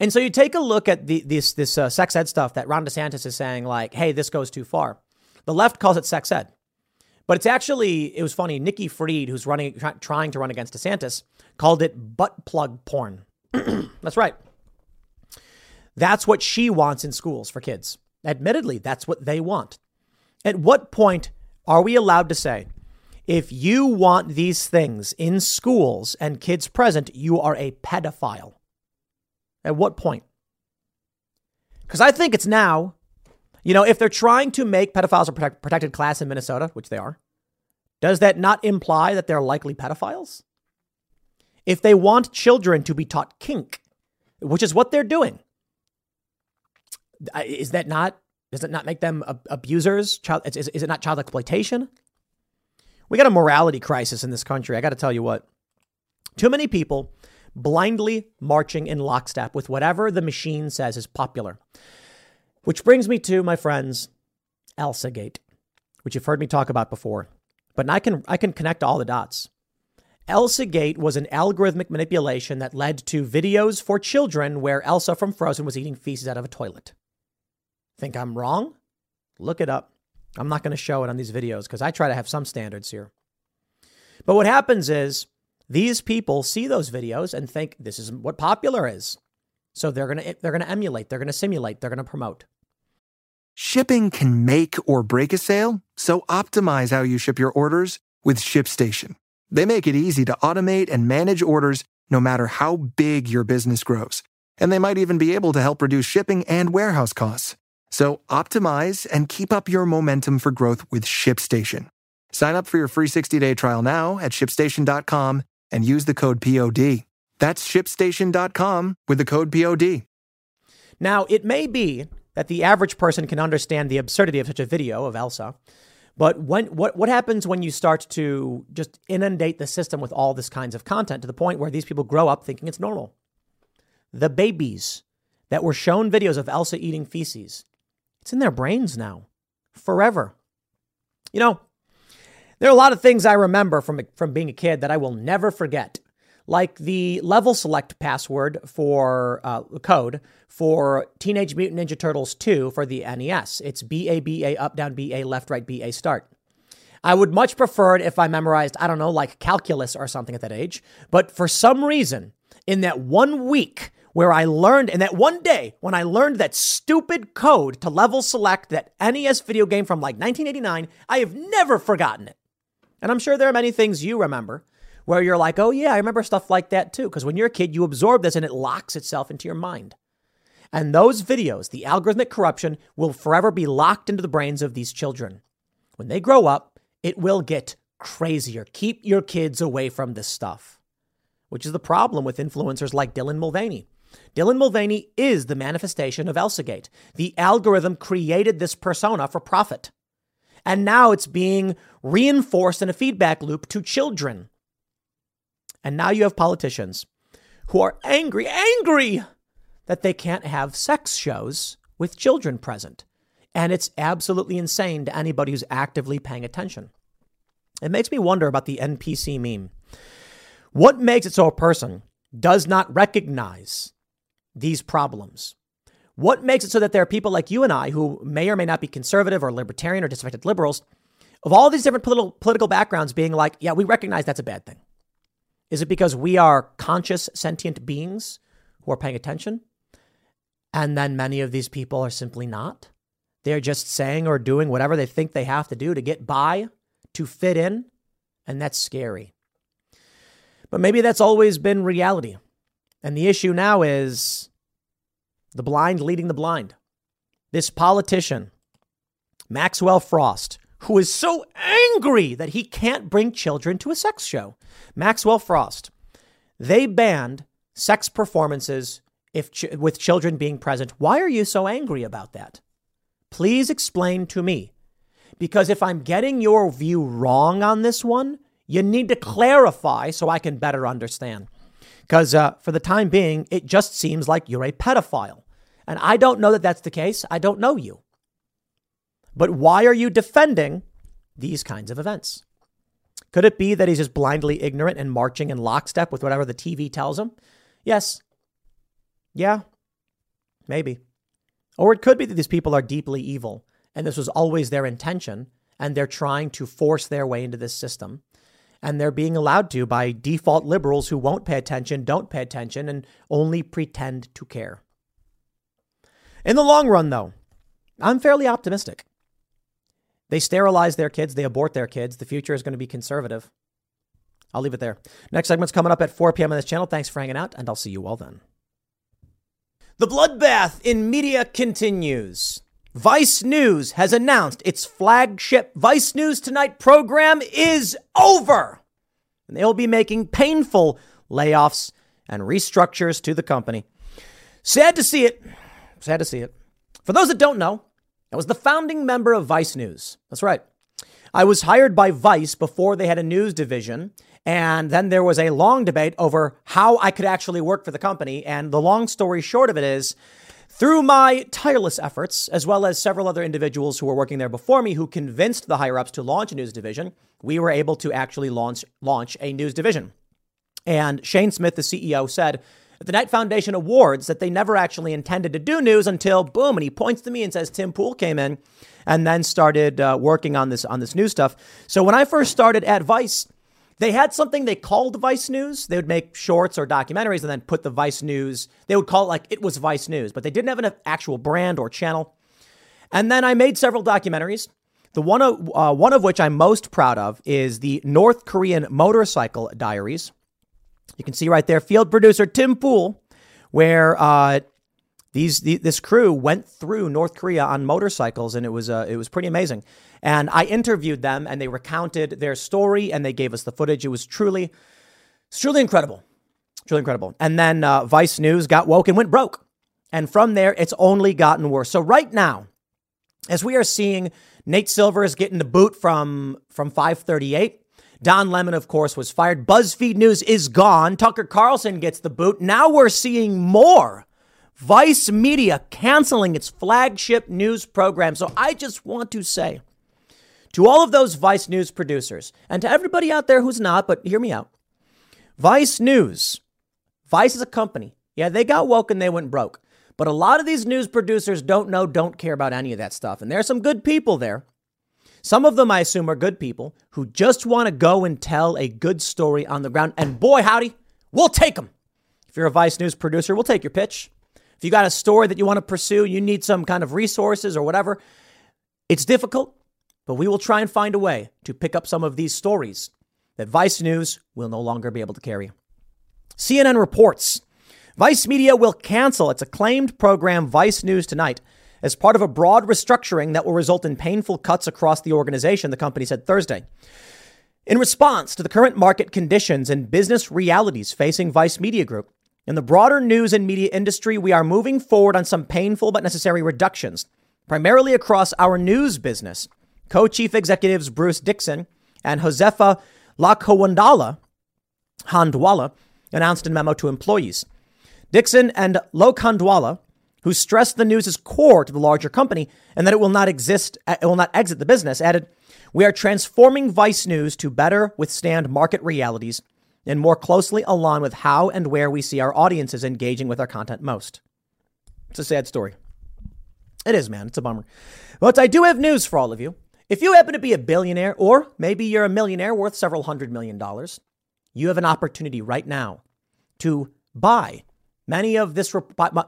And so you take a look at the, this this uh, sex ed stuff that Ron DeSantis is saying, like, hey, this goes too far. The left calls it sex ed, but it's actually it was funny. Nikki Fried, who's running try, trying to run against DeSantis, called it butt plug porn. that's right. That's what she wants in schools for kids. Admittedly, that's what they want. At what point are we allowed to say, if you want these things in schools and kids present, you are a pedophile? At what point? Because I think it's now. You know, if they're trying to make pedophiles a protect, protected class in Minnesota, which they are, does that not imply that they're likely pedophiles? If they want children to be taught kink, which is what they're doing, is that not does it not make them abusers? Child, is, is it not child exploitation? We got a morality crisis in this country. I got to tell you what. Too many people blindly marching in lockstep with whatever the machine says is popular. Which brings me to, my friends, Elsa Gate, which you've heard me talk about before. But I can, I can connect all the dots. Elsa Gate was an algorithmic manipulation that led to videos for children where Elsa from Frozen was eating feces out of a toilet. Think I'm wrong? Look it up. I'm not going to show it on these videos because I try to have some standards here. But what happens is these people see those videos and think this is what popular is. So they're going to they're going to emulate, they're going to simulate, they're going to promote. Shipping can make or break a sale, so optimize how you ship your orders with ShipStation. They make it easy to automate and manage orders no matter how big your business grows. And they might even be able to help reduce shipping and warehouse costs. So optimize and keep up your momentum for growth with ShipStation. Sign up for your free 60-day trial now at shipstation.com and use the code POD. That's shipstation.com with the code POD. Now, it may be that the average person can understand the absurdity of such a video of Elsa, but when what what happens when you start to just inundate the system with all this kinds of content to the point where these people grow up thinking it's normal? The babies that were shown videos of Elsa eating feces, it's in their brains now, forever. You know, there are a lot of things I remember from, from being a kid that I will never forget, like the level select password for uh, code for Teenage Mutant Ninja Turtles 2 for the NES. It's B A B A up, down, B A left, right, B A start. I would much prefer it if I memorized, I don't know, like calculus or something at that age. But for some reason, in that one week where I learned, in that one day when I learned that stupid code to level select that NES video game from like 1989, I have never forgotten it. And I'm sure there are many things you remember where you're like, oh, yeah, I remember stuff like that too. Because when you're a kid, you absorb this and it locks itself into your mind. And those videos, the algorithmic corruption, will forever be locked into the brains of these children. When they grow up, it will get crazier. Keep your kids away from this stuff, which is the problem with influencers like Dylan Mulvaney. Dylan Mulvaney is the manifestation of Elsagate. The algorithm created this persona for profit. And now it's being reinforced in a feedback loop to children. And now you have politicians who are angry, angry that they can't have sex shows with children present. And it's absolutely insane to anybody who's actively paying attention. It makes me wonder about the NPC meme. What makes it so a person does not recognize these problems? What makes it so that there are people like you and I who may or may not be conservative or libertarian or disaffected liberals of all these different political, political backgrounds being like, yeah, we recognize that's a bad thing? Is it because we are conscious, sentient beings who are paying attention? And then many of these people are simply not. They're just saying or doing whatever they think they have to do to get by, to fit in, And that's scary. But maybe that's always been reality. And the issue now is the blind leading the blind. This politician, Maxwell Frost, who is so angry that he can't bring children to a sex show. Maxwell Frost, they banned sex performances if ch- with children being present. Why are you so angry about that? Please explain to me. Because if I'm getting your view wrong on this one, you need to clarify so I can better understand. Because uh, for the time being, it just seems like you're a pedophile. And I don't know that that's the case. I don't know you. But why are you defending these kinds of events? Could it be that he's just blindly ignorant and marching in lockstep with whatever the TV tells him? Yes. Yeah. Maybe. Or it could be that these people are deeply evil and this was always their intention and they're trying to force their way into this system and they're being allowed to by default liberals who won't pay attention, don't pay attention, and only pretend to care. In the long run, though, I'm fairly optimistic. They sterilize their kids, they abort their kids. The future is going to be conservative. I'll leave it there. Next segment's coming up at 4 p.m. on this channel. Thanks for hanging out, and I'll see you all then. The bloodbath in media continues. Vice News has announced its flagship Vice News Tonight program is over. And they'll be making painful layoffs and restructures to the company. Sad to see it. Sad to see it. For those that don't know, I was the founding member of Vice News. That's right. I was hired by Vice before they had a news division. And then there was a long debate over how I could actually work for the company. And the long story short of it is, through my tireless efforts, as well as several other individuals who were working there before me who convinced the higher ups to launch a news division, we were able to actually launch, launch a news division. And Shane Smith, the CEO, said at the Knight Foundation Awards that they never actually intended to do news until boom, and he points to me and says Tim Pool came in and then started uh, working on this on this new stuff. So when I first started at Vice, they had something they called Vice News. They would make shorts or documentaries and then put the Vice News. They would call it like it was Vice News, but they didn't have an actual brand or channel. And then I made several documentaries. The one of, uh, one of which I'm most proud of is the North Korean Motorcycle Diaries. You can see right there, field producer Tim Pool, where uh, these the, this crew went through North Korea on motorcycles, and it was uh, it was pretty amazing. And I interviewed them and they recounted their story and they gave us the footage. It was truly, it's truly incredible. Truly incredible. And then uh, Vice News got woke and went broke. And from there, it's only gotten worse. So right now, as we are seeing Nate Silver is getting the boot from, from 538. Don Lemon, of course, was fired. BuzzFeed News is gone. Tucker Carlson gets the boot. Now we're seeing more. Vice Media canceling its flagship news program. So I just want to say, to all of those Vice News producers, and to everybody out there who's not, but hear me out. Vice News, Vice is a company. Yeah, they got woke and they went broke. But a lot of these news producers don't know, don't care about any of that stuff. And there are some good people there. Some of them, I assume, are good people who just want to go and tell a good story on the ground. And boy, howdy, we'll take them. If you're a Vice News producer, we'll take your pitch. If you got a story that you want to pursue, you need some kind of resources or whatever, it's difficult. But we will try and find a way to pick up some of these stories that Vice News will no longer be able to carry. CNN reports Vice Media will cancel its acclaimed program Vice News Tonight as part of a broad restructuring that will result in painful cuts across the organization, the company said Thursday. In response to the current market conditions and business realities facing Vice Media Group, in the broader news and media industry, we are moving forward on some painful but necessary reductions, primarily across our news business. Co chief executives Bruce Dixon and Josefa Lakhowandala Handwala announced in a memo to employees. Dixon and Lokhandwala, who stressed the news is core to the larger company and that it will not exist, uh, it will not exit the business, added, "We are transforming Vice News to better withstand market realities and more closely align with how and where we see our audiences engaging with our content most." It's a sad story. It is, man. It's a bummer. But I do have news for all of you. If you happen to be a billionaire, or maybe you're a millionaire worth several hundred million dollars, you have an opportunity right now to buy many of this,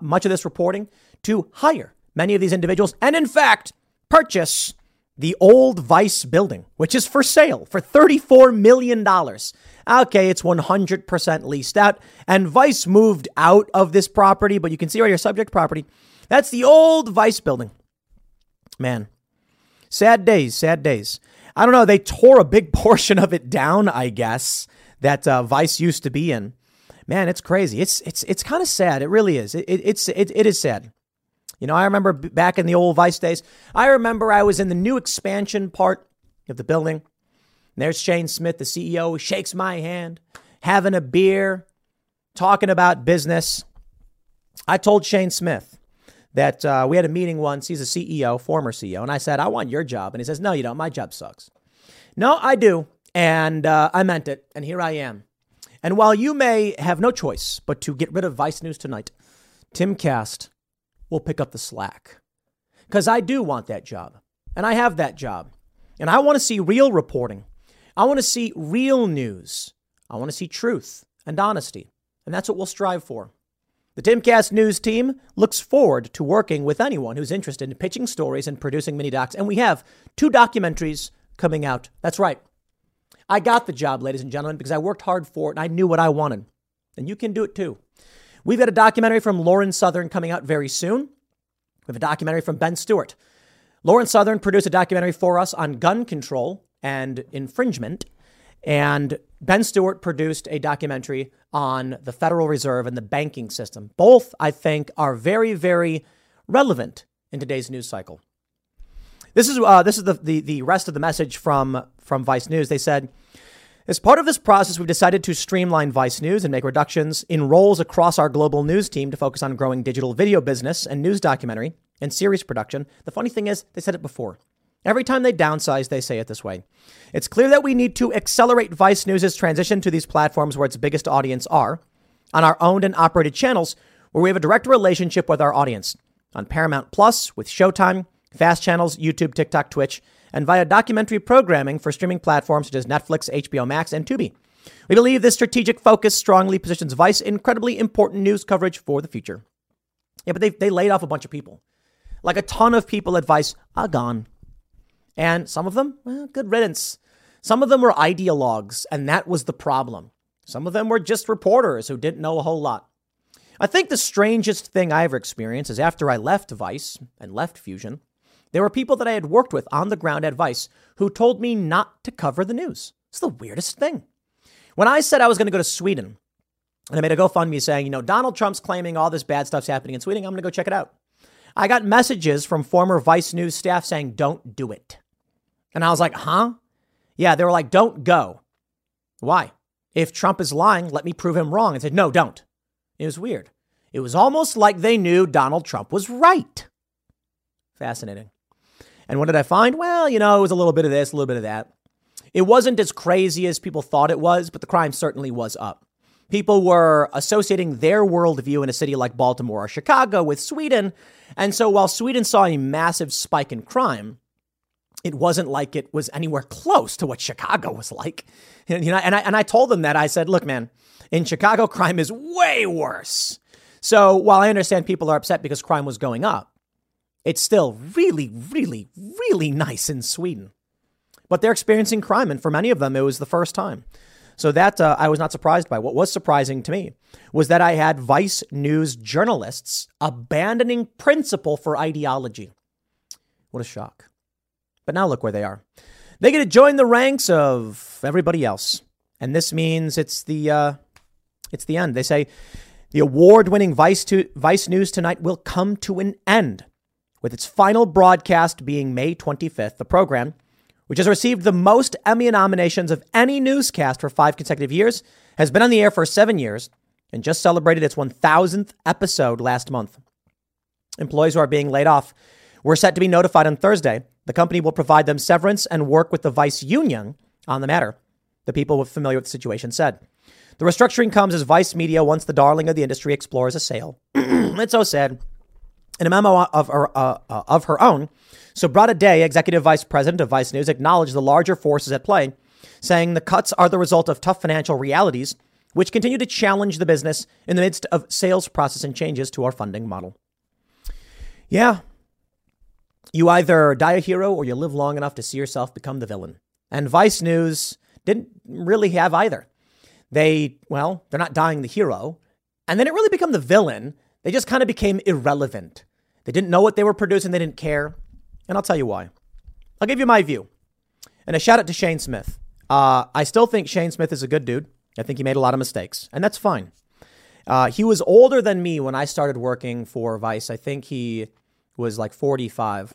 much of this reporting, to hire many of these individuals, and in fact, purchase the old Vice building, which is for sale for $34 million. Okay, it's 100% leased out, and Vice moved out of this property, but you can see right here, subject property. That's the old Vice building. Man, sad days, sad days. I don't know, they tore a big portion of it down, I guess, that uh, Vice used to be in. Man, it's crazy. It's it's it's kind of sad. It really is. It, it it's it, it is sad. You know, I remember back in the old Vice days, I remember I was in the new expansion part of the building. And there's Shane Smith, the CEO, shakes my hand, having a beer, talking about business. I told Shane Smith that uh, we had a meeting once. He's a CEO, former CEO. And I said, I want your job. And he says, No, you don't. My job sucks. No, I do. And uh, I meant it. And here I am. And while you may have no choice but to get rid of Vice News tonight, Timcast will pick up the slack. Because I do want that job, and I have that job. And I want to see real reporting. I want to see real news. I want to see truth and honesty. And that's what we'll strive for. The Timcast News team looks forward to working with anyone who's interested in pitching stories and producing mini docs. And we have two documentaries coming out. That's right. I got the job, ladies and gentlemen, because I worked hard for it and I knew what I wanted. And you can do it too. We've got a documentary from Lauren Southern coming out very soon. We have a documentary from Ben Stewart. Lauren Southern produced a documentary for us on gun control and infringement. And Ben Stewart produced a documentary on the Federal Reserve and the banking system. Both, I think, are very, very relevant in today's news cycle. This is uh, this is the, the the rest of the message from from Vice News. They said as part of this process, we've decided to streamline Vice News and make reductions in roles across our global news team to focus on growing digital video business and news documentary and series production. The funny thing is, they said it before. Every time they downsize, they say it this way. It's clear that we need to accelerate Vice News' transition to these platforms where its biggest audience are, on our owned and operated channels where we have a direct relationship with our audience, on Paramount Plus with Showtime, Fast Channels, YouTube, TikTok, Twitch, and via documentary programming for streaming platforms such as Netflix, HBO Max, and Tubi. We believe this strategic focus strongly positions Vice incredibly important news coverage for the future. Yeah, but they, they laid off a bunch of people. Like a ton of people at Vice are gone. And some of them, well, good riddance. Some of them were ideologues, and that was the problem. Some of them were just reporters who didn't know a whole lot. I think the strangest thing I ever experienced is after I left Vice and left Fusion, there were people that I had worked with on the ground at Vice who told me not to cover the news. It's the weirdest thing. When I said I was going to go to Sweden, and I made a GoFundMe saying, you know, Donald Trump's claiming all this bad stuff's happening in Sweden, I'm going to go check it out. I got messages from former Vice News staff saying, don't do it. And I was like, huh? Yeah, they were like, don't go. Why? If Trump is lying, let me prove him wrong. And said, no, don't. It was weird. It was almost like they knew Donald Trump was right. Fascinating. And what did I find? Well, you know, it was a little bit of this, a little bit of that. It wasn't as crazy as people thought it was, but the crime certainly was up. People were associating their worldview in a city like Baltimore or Chicago with Sweden. And so while Sweden saw a massive spike in crime, it wasn't like it was anywhere close to what Chicago was like. You know, and I, and I told them that I said, look, man, in Chicago, crime is way worse. So while I understand people are upset because crime was going up, it's still really, really, really nice in Sweden. But they're experiencing crime, and for many of them, it was the first time. So that uh, I was not surprised by. What was surprising to me was that I had Vice News journalists abandoning principle for ideology. What a shock. But now look where they are. They get to join the ranks of everybody else. And this means it's the uh, it's the end. They say the award-winning Vice, to, Vice News tonight will come to an end with its final broadcast being May 25th. The program, which has received the most Emmy nominations of any newscast for five consecutive years, has been on the air for seven years and just celebrated its 1000th episode last month. Employees who are being laid off were set to be notified on Thursday. The company will provide them severance and work with the Vice Union on the matter, the people familiar with the situation said. The restructuring comes as Vice Media, once the darling of the industry, explores a sale. it's so sad. In a memo of her, uh, uh, of her own, Subrata De, executive vice president of Vice News, acknowledged the larger forces at play, saying the cuts are the result of tough financial realities, which continue to challenge the business in the midst of sales process and changes to our funding model. Yeah, You either die a hero or you live long enough to see yourself become the villain. And Vice News didn't really have either. They, well, they're not dying the hero, and they didn't really become the villain. They just kind of became irrelevant. They didn't know what they were producing, they didn't care. And I'll tell you why. I'll give you my view. And a shout out to Shane Smith. Uh, I still think Shane Smith is a good dude. I think he made a lot of mistakes, and that's fine. Uh, he was older than me when I started working for Vice. I think he was like 45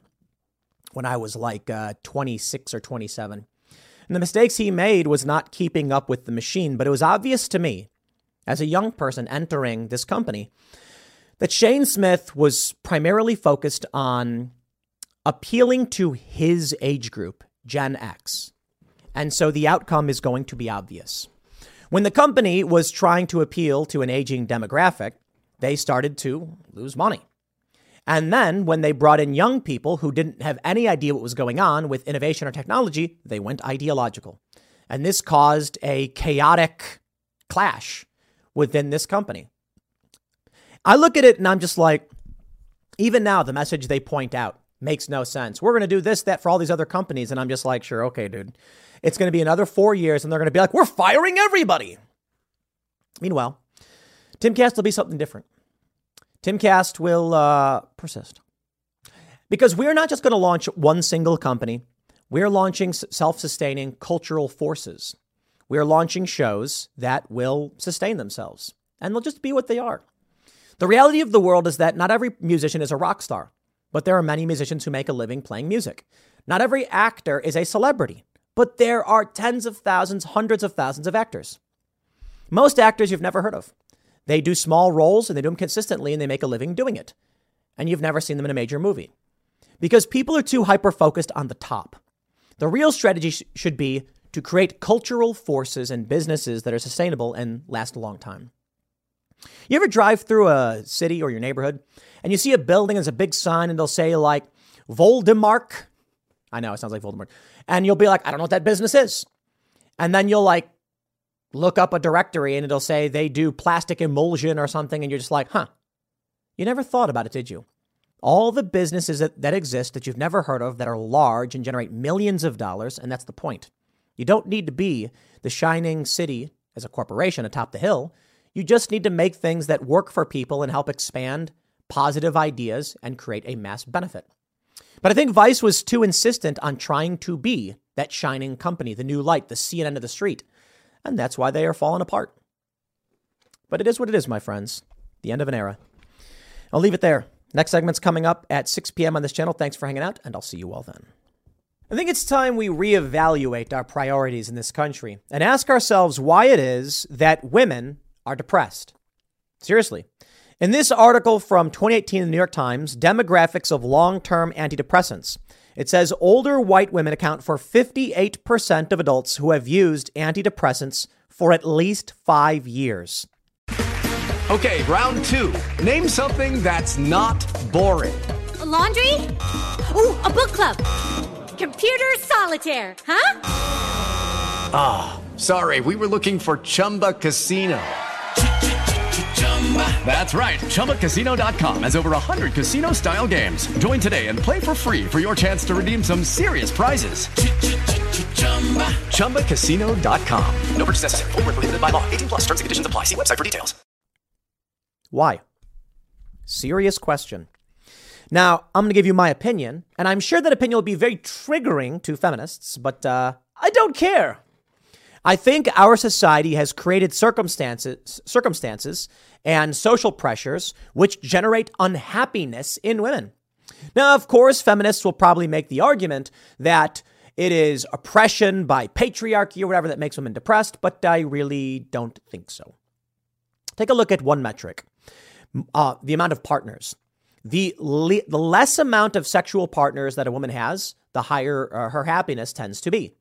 when I was like uh, 26 or 27. And the mistakes he made was not keeping up with the machine, but it was obvious to me as a young person entering this company that Shane Smith was primarily focused on appealing to his age group, Gen X. And so the outcome is going to be obvious. When the company was trying to appeal to an aging demographic, they started to lose money. And then when they brought in young people who didn't have any idea what was going on with innovation or technology, they went ideological. And this caused a chaotic clash within this company. I look at it and I'm just like, even now, the message they point out makes no sense. We're going to do this, that for all these other companies. And I'm just like, sure, okay, dude. It's going to be another four years and they're going to be like, we're firing everybody. Meanwhile, Timcast will be something different. Timcast will uh, persist because we're not just going to launch one single company. We're launching self sustaining cultural forces. We're launching shows that will sustain themselves and they'll just be what they are. The reality of the world is that not every musician is a rock star, but there are many musicians who make a living playing music. Not every actor is a celebrity, but there are tens of thousands, hundreds of thousands of actors. Most actors you've never heard of. They do small roles and they do them consistently and they make a living doing it. And you've never seen them in a major movie because people are too hyper focused on the top. The real strategy sh- should be to create cultural forces and businesses that are sustainable and last a long time. You ever drive through a city or your neighborhood and you see a building and as a big sign and they'll say like Voldemark? I know it sounds like Voldemort. And you'll be like, I don't know what that business is. And then you'll like look up a directory and it'll say they do plastic emulsion or something. And you're just like, huh, you never thought about it, did you? All the businesses that, that exist that you've never heard of that are large and generate millions of dollars. And that's the point. You don't need to be the shining city as a corporation atop the hill. You just need to make things that work for people and help expand positive ideas and create a mass benefit. But I think Vice was too insistent on trying to be that shining company, the new light, the CNN of the street. And that's why they are falling apart. But it is what it is, my friends. The end of an era. I'll leave it there. Next segment's coming up at 6 p.m. on this channel. Thanks for hanging out, and I'll see you all then. I think it's time we reevaluate our priorities in this country and ask ourselves why it is that women are depressed. Seriously. In this article from 2018 in the New York Times, Demographics of Long Term Antidepressants, it says older white women account for 58% of adults who have used antidepressants for at least five years. Okay, round two. Name something that's not boring. A laundry? Ooh, a book club. Computer solitaire, huh? Ah, oh, sorry, we were looking for Chumba Casino. That's right. ChumbaCasino.com has over 100 casino style games. Join today and play for free for your chance to redeem some serious prizes. ChumbaCasino.com. No purchase necessary. Full prohibited by law. 18 plus terms and conditions apply. See website for details. Why? Serious question. Now, I'm going to give you my opinion, and I'm sure that opinion will be very triggering to feminists, but uh, I don't care. I think our society has created circumstances, circumstances and social pressures which generate unhappiness in women. Now, of course, feminists will probably make the argument that it is oppression by patriarchy or whatever that makes women depressed, but I really don't think so. Take a look at one metric uh, the amount of partners. The, le- the less amount of sexual partners that a woman has, the higher uh, her happiness tends to be.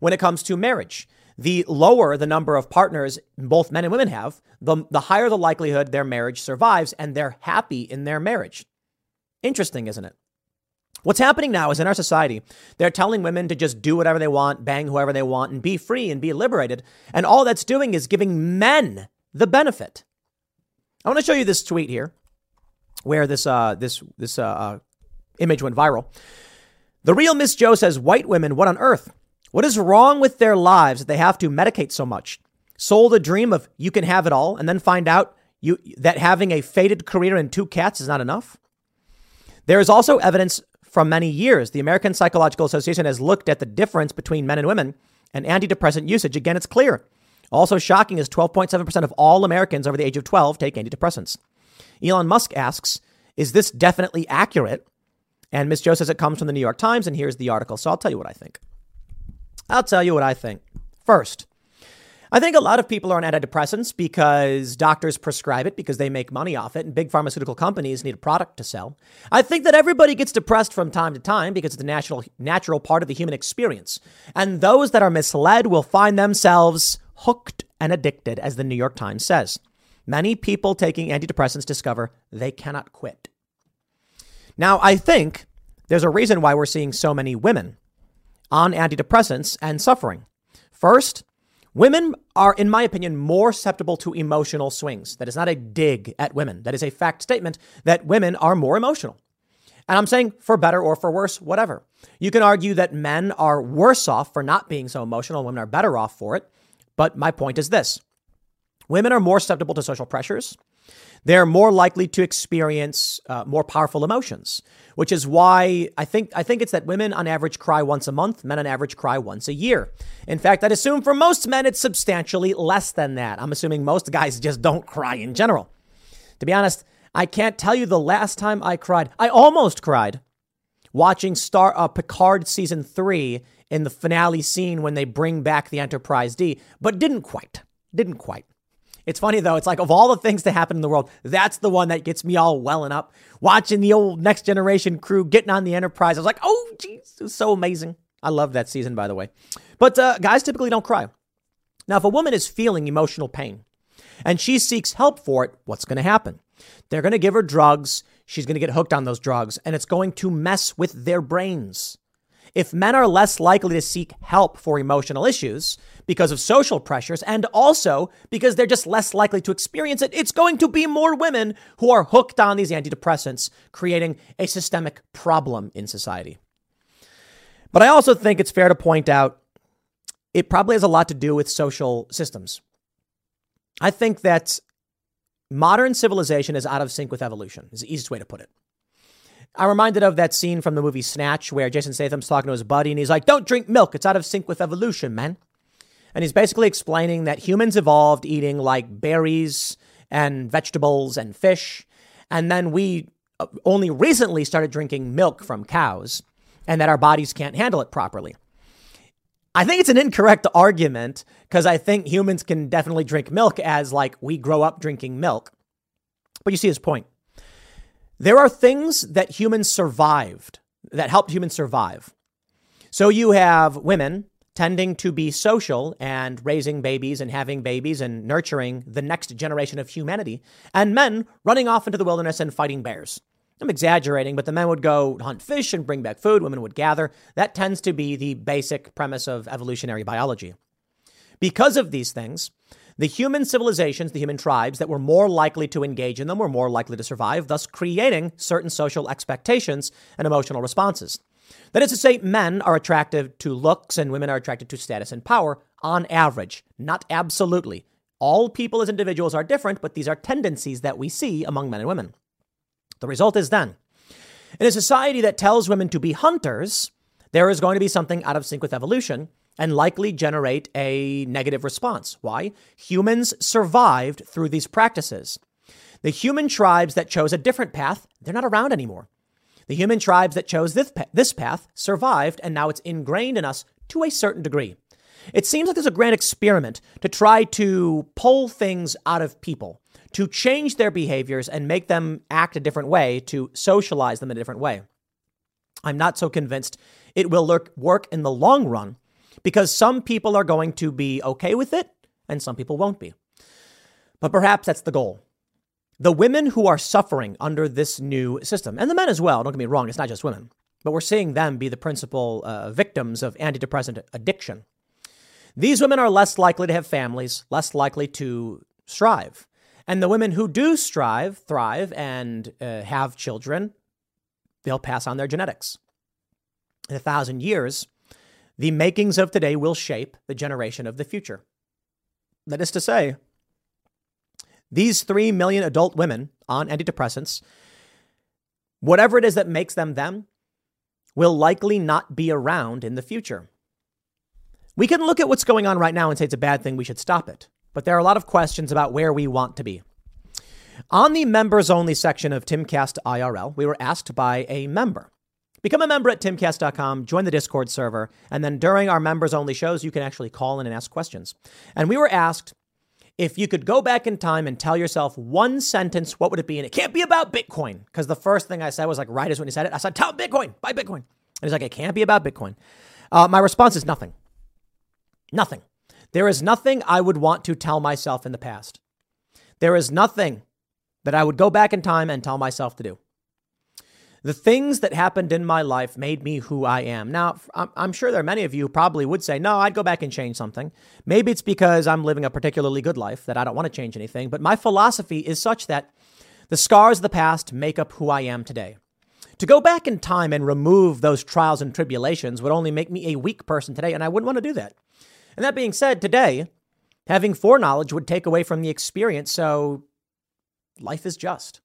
When it comes to marriage, the lower the number of partners both men and women have, the, the higher the likelihood their marriage survives and they're happy in their marriage. Interesting, isn't it? What's happening now is in our society, they're telling women to just do whatever they want, bang whoever they want, and be free and be liberated. And all that's doing is giving men the benefit. I want to show you this tweet here, where this uh, this this uh, uh image went viral. The real Miss Joe says, White women, what on earth? What is wrong with their lives that they have to medicate so much? Sold a dream of you can have it all and then find out you, that having a faded career and two cats is not enough? There is also evidence from many years. The American Psychological Association has looked at the difference between men and women and antidepressant usage. Again, it's clear. Also shocking is 12.7% of all Americans over the age of 12 take antidepressants. Elon Musk asks, is this definitely accurate? And Ms. Joe says it comes from the New York Times, and here's the article. So I'll tell you what I think. I'll tell you what I think. First, I think a lot of people are on antidepressants because doctors prescribe it because they make money off it and big pharmaceutical companies need a product to sell. I think that everybody gets depressed from time to time because it's a natural natural part of the human experience. And those that are misled will find themselves hooked and addicted as the New York Times says. Many people taking antidepressants discover they cannot quit. Now, I think there's a reason why we're seeing so many women on antidepressants and suffering. First, women are, in my opinion, more susceptible to emotional swings. That is not a dig at women. That is a fact statement that women are more emotional. And I'm saying for better or for worse, whatever. You can argue that men are worse off for not being so emotional, women are better off for it. But my point is this women are more susceptible to social pressures they're more likely to experience uh, more powerful emotions, which is why I think I think it's that women on average cry once a month, men on average cry once a year. In fact, I'd assume for most men it's substantially less than that. I'm assuming most guys just don't cry in general. To be honest, I can't tell you the last time I cried. I almost cried watching Star uh, Picard season 3 in the finale scene when they bring back the Enterprise D, but didn't quite. Didn't quite. It's funny though. It's like of all the things to happen in the world, that's the one that gets me all welling up. Watching the old Next Generation crew getting on the Enterprise, I was like, oh, jeez, it was so amazing. I love that season, by the way. But uh, guys typically don't cry. Now, if a woman is feeling emotional pain and she seeks help for it, what's going to happen? They're going to give her drugs. She's going to get hooked on those drugs, and it's going to mess with their brains. If men are less likely to seek help for emotional issues because of social pressures and also because they're just less likely to experience it, it's going to be more women who are hooked on these antidepressants, creating a systemic problem in society. But I also think it's fair to point out it probably has a lot to do with social systems. I think that modern civilization is out of sync with evolution, is the easiest way to put it. I'm reminded of that scene from the movie Snatch where Jason Statham's talking to his buddy and he's like, Don't drink milk. It's out of sync with evolution, man. And he's basically explaining that humans evolved eating like berries and vegetables and fish. And then we uh, only recently started drinking milk from cows and that our bodies can't handle it properly. I think it's an incorrect argument because I think humans can definitely drink milk as like we grow up drinking milk. But you see his point. There are things that humans survived, that helped humans survive. So you have women tending to be social and raising babies and having babies and nurturing the next generation of humanity, and men running off into the wilderness and fighting bears. I'm exaggerating, but the men would go hunt fish and bring back food, women would gather. That tends to be the basic premise of evolutionary biology. Because of these things, the human civilizations, the human tribes that were more likely to engage in them were more likely to survive, thus creating certain social expectations and emotional responses. That is to say, men are attracted to looks and women are attracted to status and power on average, not absolutely. All people as individuals are different, but these are tendencies that we see among men and women. The result is then, in a society that tells women to be hunters, there is going to be something out of sync with evolution and likely generate a negative response. Why? Humans survived through these practices. The human tribes that chose a different path, they're not around anymore. The human tribes that chose this, this path survived, and now it's ingrained in us to a certain degree. It seems like there's a grand experiment to try to pull things out of people, to change their behaviors and make them act a different way, to socialize them in a different way. I'm not so convinced it will work in the long run because some people are going to be okay with it and some people won't be. But perhaps that's the goal. The women who are suffering under this new system, and the men as well, don't get me wrong, it's not just women, but we're seeing them be the principal uh, victims of antidepressant addiction. These women are less likely to have families, less likely to strive. And the women who do strive, thrive, and uh, have children, they'll pass on their genetics. In a thousand years, the makings of today will shape the generation of the future. That is to say, these 3 million adult women on antidepressants, whatever it is that makes them them, will likely not be around in the future. We can look at what's going on right now and say it's a bad thing, we should stop it. But there are a lot of questions about where we want to be. On the members only section of Timcast IRL, we were asked by a member. Become a member at timcast.com, join the Discord server, and then during our members only shows, you can actually call in and ask questions. And we were asked if you could go back in time and tell yourself one sentence, what would it be? And it can't be about Bitcoin. Because the first thing I said was like, right as when he said it, I said, tell Bitcoin, buy Bitcoin. And he's like, it can't be about Bitcoin. Uh, my response is nothing. Nothing. There is nothing I would want to tell myself in the past. There is nothing that I would go back in time and tell myself to do. The things that happened in my life made me who I am. Now, I'm sure there are many of you who probably would say, no, I'd go back and change something. Maybe it's because I'm living a particularly good life that I don't want to change anything. But my philosophy is such that the scars of the past make up who I am today. To go back in time and remove those trials and tribulations would only make me a weak person today, and I wouldn't want to do that. And that being said, today, having foreknowledge would take away from the experience, so life is just.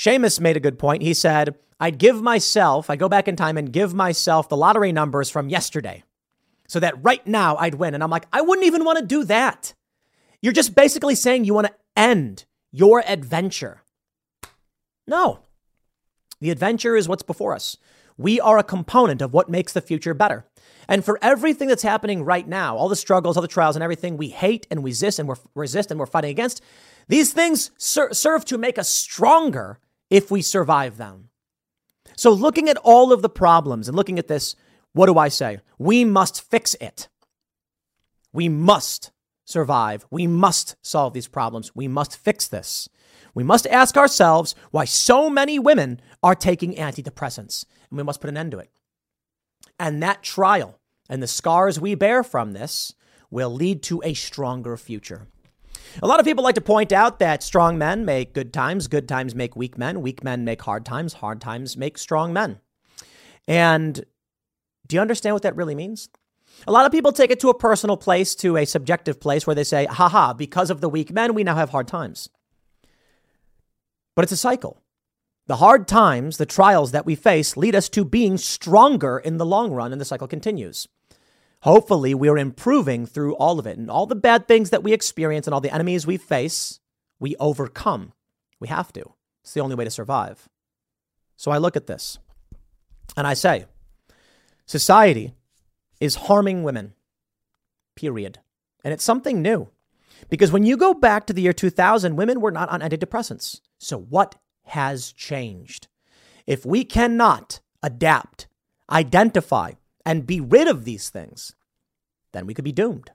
Seamus made a good point. He said, I'd give myself, I go back in time and give myself the lottery numbers from yesterday so that right now I'd win. And I'm like, I wouldn't even want to do that. You're just basically saying you want to end your adventure. No. The adventure is what's before us. We are a component of what makes the future better. And for everything that's happening right now, all the struggles, all the trials, and everything we hate and resist and we're resist and we're fighting against, these things ser- serve to make us stronger if we survive them. So, looking at all of the problems and looking at this, what do I say? We must fix it. We must survive. We must solve these problems. We must fix this. We must ask ourselves why so many women are taking antidepressants, and we must put an end to it. And that trial and the scars we bear from this will lead to a stronger future. A lot of people like to point out that strong men make good times, good times make weak men, weak men make hard times, hard times make strong men. And do you understand what that really means? A lot of people take it to a personal place, to a subjective place where they say, haha, because of the weak men, we now have hard times. But it's a cycle. The hard times, the trials that we face, lead us to being stronger in the long run, and the cycle continues. Hopefully, we're improving through all of it. And all the bad things that we experience and all the enemies we face, we overcome. We have to. It's the only way to survive. So I look at this and I say, society is harming women, period. And it's something new. Because when you go back to the year 2000, women were not on antidepressants. So what has changed? If we cannot adapt, identify, and be rid of these things, then we could be doomed.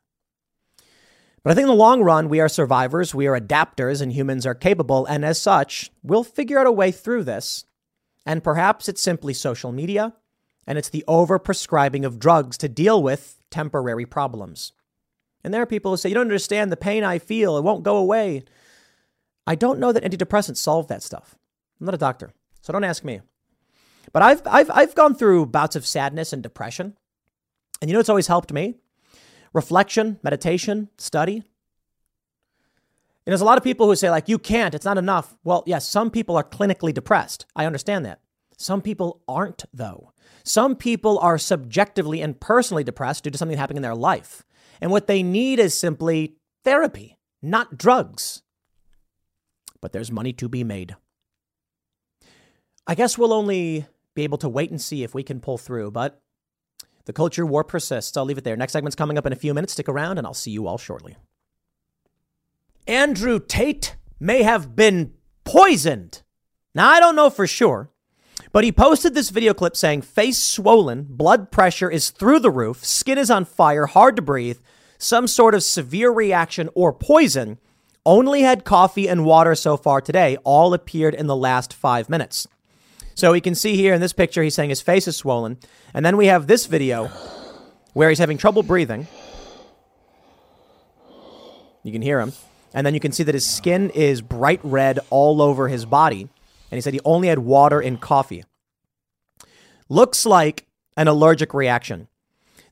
But I think in the long run, we are survivors, we are adapters, and humans are capable. And as such, we'll figure out a way through this. And perhaps it's simply social media and it's the overprescribing of drugs to deal with temporary problems. And there are people who say, You don't understand the pain I feel, it won't go away. I don't know that antidepressants solve that stuff. I'm not a doctor, so don't ask me. But I've, I've, I've gone through bouts of sadness and depression. And you know what's always helped me? Reflection, meditation, study. And there's a lot of people who say, like, you can't, it's not enough. Well, yes, some people are clinically depressed. I understand that. Some people aren't, though. Some people are subjectively and personally depressed due to something happening in their life. And what they need is simply therapy, not drugs. But there's money to be made. I guess we'll only be able to wait and see if we can pull through. But the culture war persists. I'll leave it there. Next segment's coming up in a few minutes. Stick around, and I'll see you all shortly. Andrew Tate may have been poisoned. Now, I don't know for sure, but he posted this video clip saying face swollen, blood pressure is through the roof, skin is on fire, hard to breathe, some sort of severe reaction or poison. Only had coffee and water so far today. All appeared in the last five minutes. So we can see here in this picture, he's saying his face is swollen. And then we have this video where he's having trouble breathing. You can hear him. And then you can see that his skin is bright red all over his body. And he said he only had water and coffee. Looks like an allergic reaction.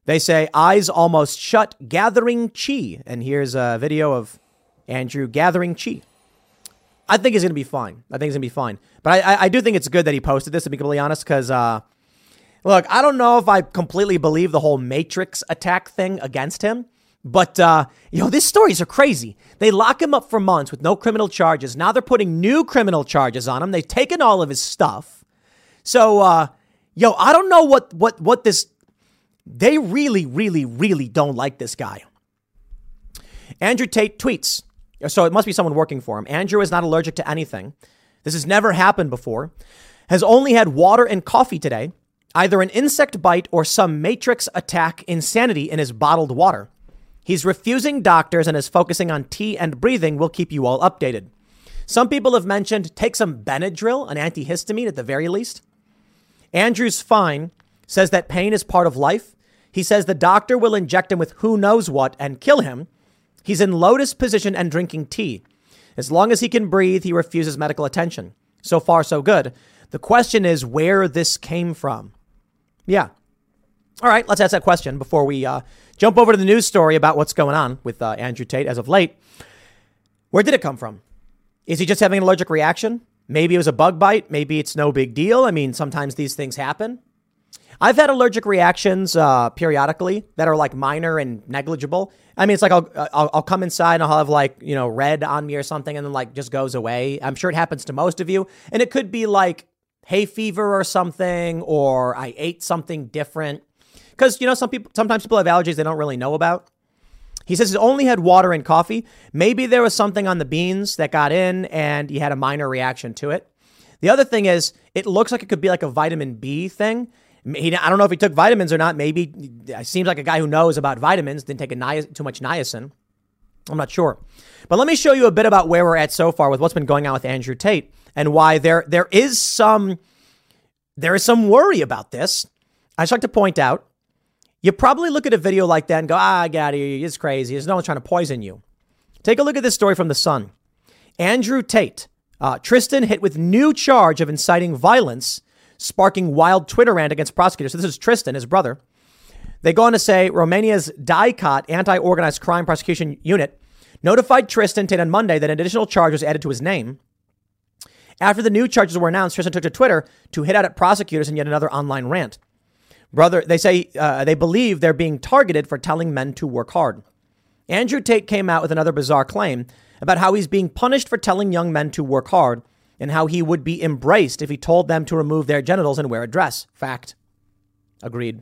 They say eyes almost shut, gathering chi. And here's a video of Andrew gathering chi. I think he's going to be fine. I think he's going to be fine. But I, I, do think it's good that he posted this, to be completely honest, because, uh, look, I don't know if I completely believe the whole Matrix attack thing against him. But, uh, you know, these stories are crazy. They lock him up for months with no criminal charges. Now they're putting new criminal charges on him. They've taken all of his stuff. So, uh, yo, I don't know what, what, what this, they really, really, really don't like this guy. Andrew Tate tweets, so it must be someone working for him. Andrew is not allergic to anything. This has never happened before. Has only had water and coffee today, either an insect bite or some matrix attack insanity in his bottled water. He's refusing doctors and is focusing on tea and breathing. We'll keep you all updated. Some people have mentioned take some Benadryl, an antihistamine at the very least. Andrew's fine, says that pain is part of life. He says the doctor will inject him with who knows what and kill him. He's in lotus position and drinking tea. As long as he can breathe, he refuses medical attention. So far, so good. The question is where this came from. Yeah. All right, let's ask that question before we uh, jump over to the news story about what's going on with uh, Andrew Tate as of late. Where did it come from? Is he just having an allergic reaction? Maybe it was a bug bite. Maybe it's no big deal. I mean, sometimes these things happen. I've had allergic reactions uh, periodically that are like minor and negligible. I mean, it's like I'll, I'll, I'll come inside and I'll have like you know red on me or something, and then like just goes away. I'm sure it happens to most of you, and it could be like hay fever or something, or I ate something different. Because you know, some people sometimes people have allergies they don't really know about. He says he only had water and coffee. Maybe there was something on the beans that got in, and he had a minor reaction to it. The other thing is, it looks like it could be like a vitamin B thing. He, I don't know if he took vitamins or not. Maybe it seems like a guy who knows about vitamins didn't take a ni- too much niacin. I'm not sure. But let me show you a bit about where we're at so far with what's been going on with Andrew Tate and why there there is some there is some worry about this. I just like to point out, you probably look at a video like that and go, ah, get out. It's crazy. There's no one trying to poison you. Take a look at this story from The Sun. Andrew Tate, uh, Tristan hit with new charge of inciting violence sparking wild Twitter rant against prosecutors. So this is Tristan, his brother. They go on to say Romania's DIICOT, anti organized crime prosecution unit, notified Tristan Tate on Monday that an additional charge was added to his name. After the new charges were announced, Tristan took to Twitter to hit out at prosecutors in yet another online rant. Brother, they say uh, they believe they're being targeted for telling men to work hard. Andrew Tate came out with another bizarre claim about how he's being punished for telling young men to work hard and how he would be embraced if he told them to remove their genitals and wear a dress. Fact. Agreed.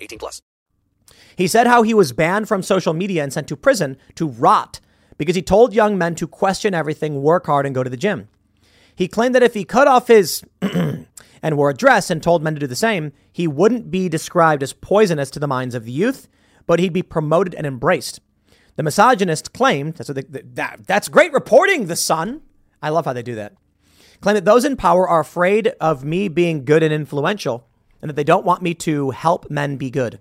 18 plus. He said how he was banned from social media and sent to prison to rot because he told young men to question everything, work hard, and go to the gym. He claimed that if he cut off his and wore a dress and told men to do the same, he wouldn't be described as poisonous to the minds of the youth, but he'd be promoted and embraced. The misogynist claimed that's, they, that, that's great reporting, The Sun. I love how they do that. Claim that those in power are afraid of me being good and influential and that they don't want me to help men be good.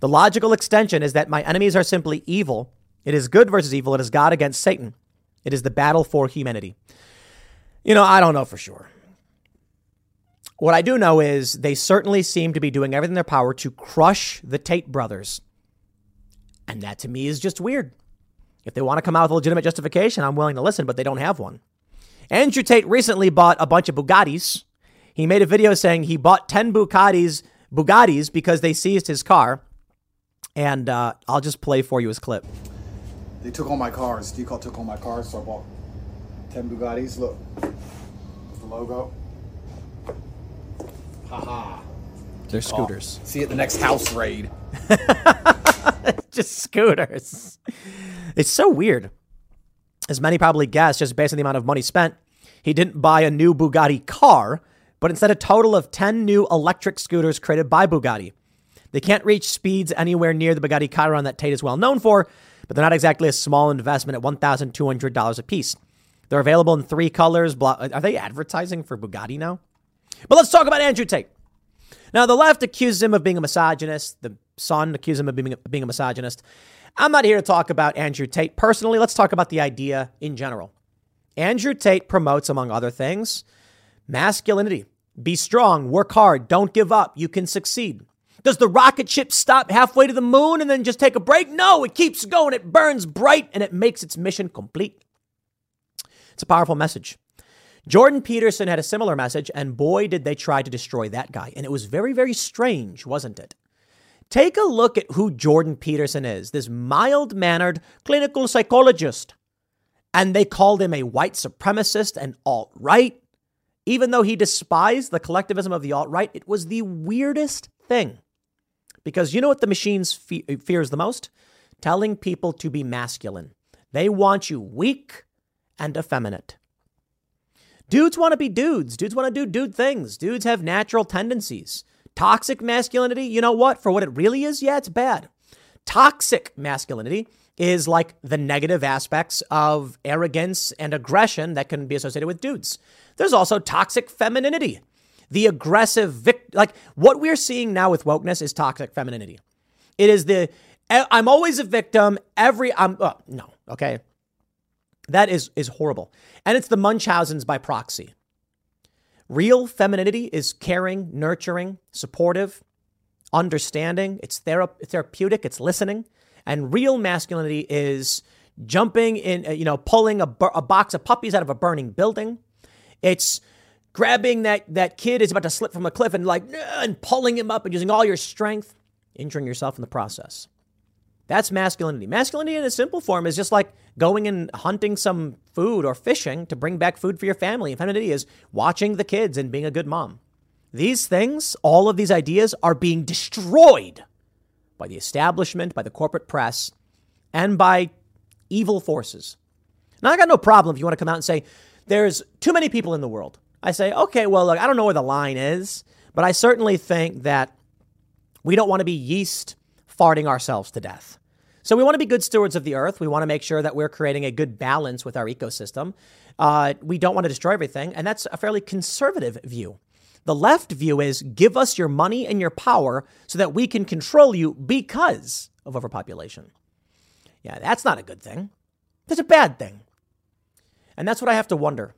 The logical extension is that my enemies are simply evil. It is good versus evil. It is God against Satan. It is the battle for humanity. You know, I don't know for sure. What I do know is they certainly seem to be doing everything in their power to crush the Tate brothers and that to me is just weird. If they want to come out with a legitimate justification, I'm willing to listen, but they don't have one. Andrew Tate recently bought a bunch of Bugattis. He made a video saying he bought 10 Bugattis, Bugattis because they seized his car. And uh, I'll just play for you his clip. They took all my cars. DIICOT took all my cars, so I bought 10 Bugattis. Look, the logo. Haha. They're scooters. Oh, see you at the next house raid. just scooters. It's so weird. As many probably guessed, just based on the amount of money spent, He didn't buy a new Bugatti car, but instead a total of 10 new electric scooters created by Bugatti. They can't reach speeds anywhere near the Bugatti Chiron that Tate is well known for, but they're not exactly a small investment at $1,200 a piece. They're available in three colors. Are they advertising for Bugatti now? But let's talk about Andrew Tate. Now, the left accuses him of being a misogynist. The Sun accuses him of being, being a misogynist. I'm not here to talk about Andrew Tate personally. Let's talk about the idea in general. Andrew Tate promotes, among other things, masculinity. Be strong, work hard, don't give up, you can succeed. Does the rocket ship stop halfway to the moon and then just take a break? No, it keeps going, it burns bright, and it makes its mission complete. It's a powerful message. Jordan Peterson had a similar message, and boy, did they try to destroy that guy. And it was very, very strange, wasn't it? Take a look at who Jordan Peterson is this mild mannered clinical psychologist. And they called him a white supremacist and alt right. Even though he despised the collectivism of the alt right, it was the weirdest thing. Because you know what the machines fe- uh, fears the most? Telling people to be masculine. They want you weak and effeminate. Dudes want to be dudes. Dudes want to do dude things. Dudes have natural tendencies. Toxic masculinity, you know what? For what it really is, yeah, it's bad. Toxic masculinity is like the negative aspects of arrogance and aggression that can be associated with dudes. There's also toxic femininity. The aggressive vic- like what we're seeing now with wokeness is toxic femininity. It is the I'm always a victim. Every I'm oh, no, okay. That is is horrible. And it's the Munchausen's by proxy. Real femininity is caring, nurturing, supportive, understanding. It's thera- therapeutic, it's listening. And real masculinity is jumping in, uh, you know, pulling a, a box of puppies out of a burning building. It's grabbing that, that kid is about to slip from a cliff and like, and pulling him up and using all your strength, injuring yourself in the process. That's masculinity. Masculinity in a simple form is just like going and hunting some food or fishing to bring back food for your family. And femininity is watching the kids and being a good mom. These things, all of these ideas, are being destroyed by the establishment, by the corporate press, and by evil forces. Now, I got no problem if you want to come out and say, there's too many people in the world. I say, okay, well, look, I don't know where the line is, but I certainly think that we don't want to be yeast farting ourselves to death. So we want to be good stewards of the earth. We want to make sure that we're creating a good balance with our ecosystem. Uh, we don't want to destroy everything, and that's a fairly conservative view. The left view is give us your money and your power so that we can control you because of overpopulation. Yeah, that's not a good thing. That's a bad thing. And that's what I have to wonder.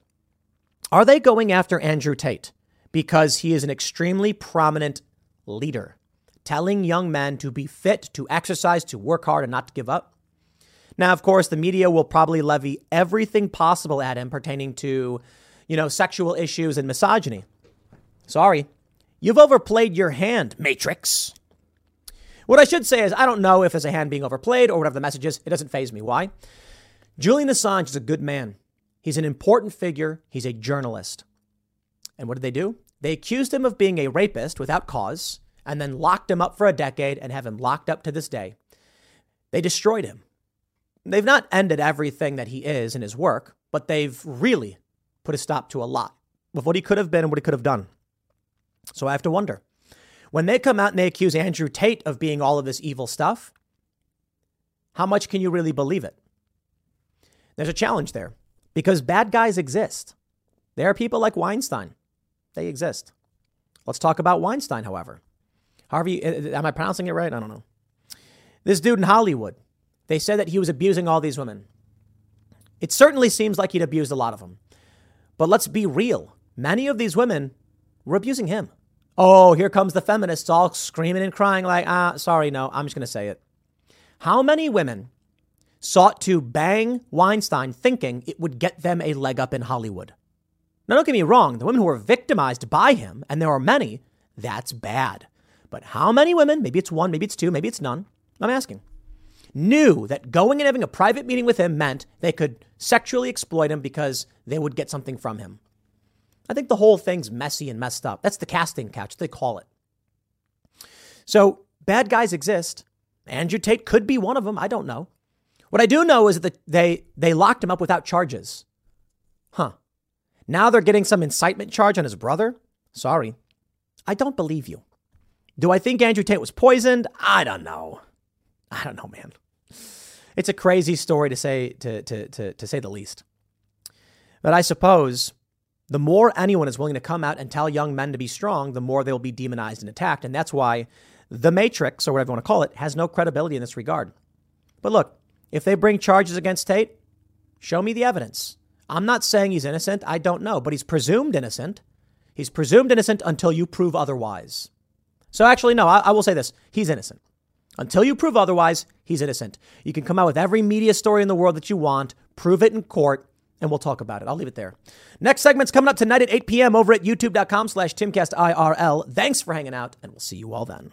Are they going after Andrew Tate because he is an extremely prominent leader? telling young men to be fit, to exercise, to work hard, and not to give up. Now, of course, the media will probably levy everything possible at him pertaining to, you know, sexual issues and misogyny. Sorry, you've overplayed your hand, Matrix. What I should say is, I don't know if it's a hand being overplayed or whatever the message is. It doesn't faze me. Why? Julian Assange is a good man. He's an important figure. He's a journalist. And what did they do? They accused him of being a rapist without cause and then locked him up for a decade and have him locked up to this day. They destroyed him. They've not ended everything that he is in his work, but they've really put a stop to a lot of what he could have been and what he could have done. So I have to wonder when they come out and they accuse Andrew Tate of being all of this evil stuff, how much can you really believe it? There's a challenge there because bad guys exist. There are people like Weinstein, they exist. Let's talk about Weinstein, however. Harvey, uh, uh, am I pronouncing it right? I don't know. This dude in Hollywood, they said that he was abusing all these women. It certainly seems like he'd abused a lot of them. But let's be real. Many of these women were abusing him. Oh, here comes the feminists all screaming and crying, like, ah, sorry, no, I'm just going to say it. How many women sought to bang Weinstein thinking it would get them a leg up in Hollywood? Now, don't get me wrong, the women who were victimized by him, and there are many, that's bad. But how many women, maybe it's one, maybe it's two, maybe it's none, I'm asking, knew that going and having a private meeting with him meant they could sexually exploit him because they would get something from him? I think the whole thing's messy and messed up. That's the casting couch, they call it. So bad guys exist. Andrew Tate could be one of them. I don't know. What I do know is that they, they locked him up without charges. Huh. Now they're getting some incitement charge on his brother? Sorry. I don't believe you. Do I think Andrew Tate was poisoned? I don't know. I don't know, man. It's a crazy story to say to, to, to, to say the least. But I suppose the more anyone is willing to come out and tell young men to be strong, the more they'll be demonized and attacked. And that's why the Matrix, or whatever you want to call it, has no credibility in this regard. But look, if they bring charges against Tate, show me the evidence. I'm not saying he's innocent. I don't know, but he's presumed innocent. He's presumed innocent until you prove otherwise. So actually, no, I, I will say this. He's innocent. Until you prove otherwise, he's innocent. You can come out with every media story in the world that you want, prove it in court, and we'll talk about it. I'll leave it there. Next segment's coming up tonight at 8 p.m. over at youtube.com slash timcastirl. Thanks for hanging out, and we'll see you all then.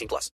18 plus.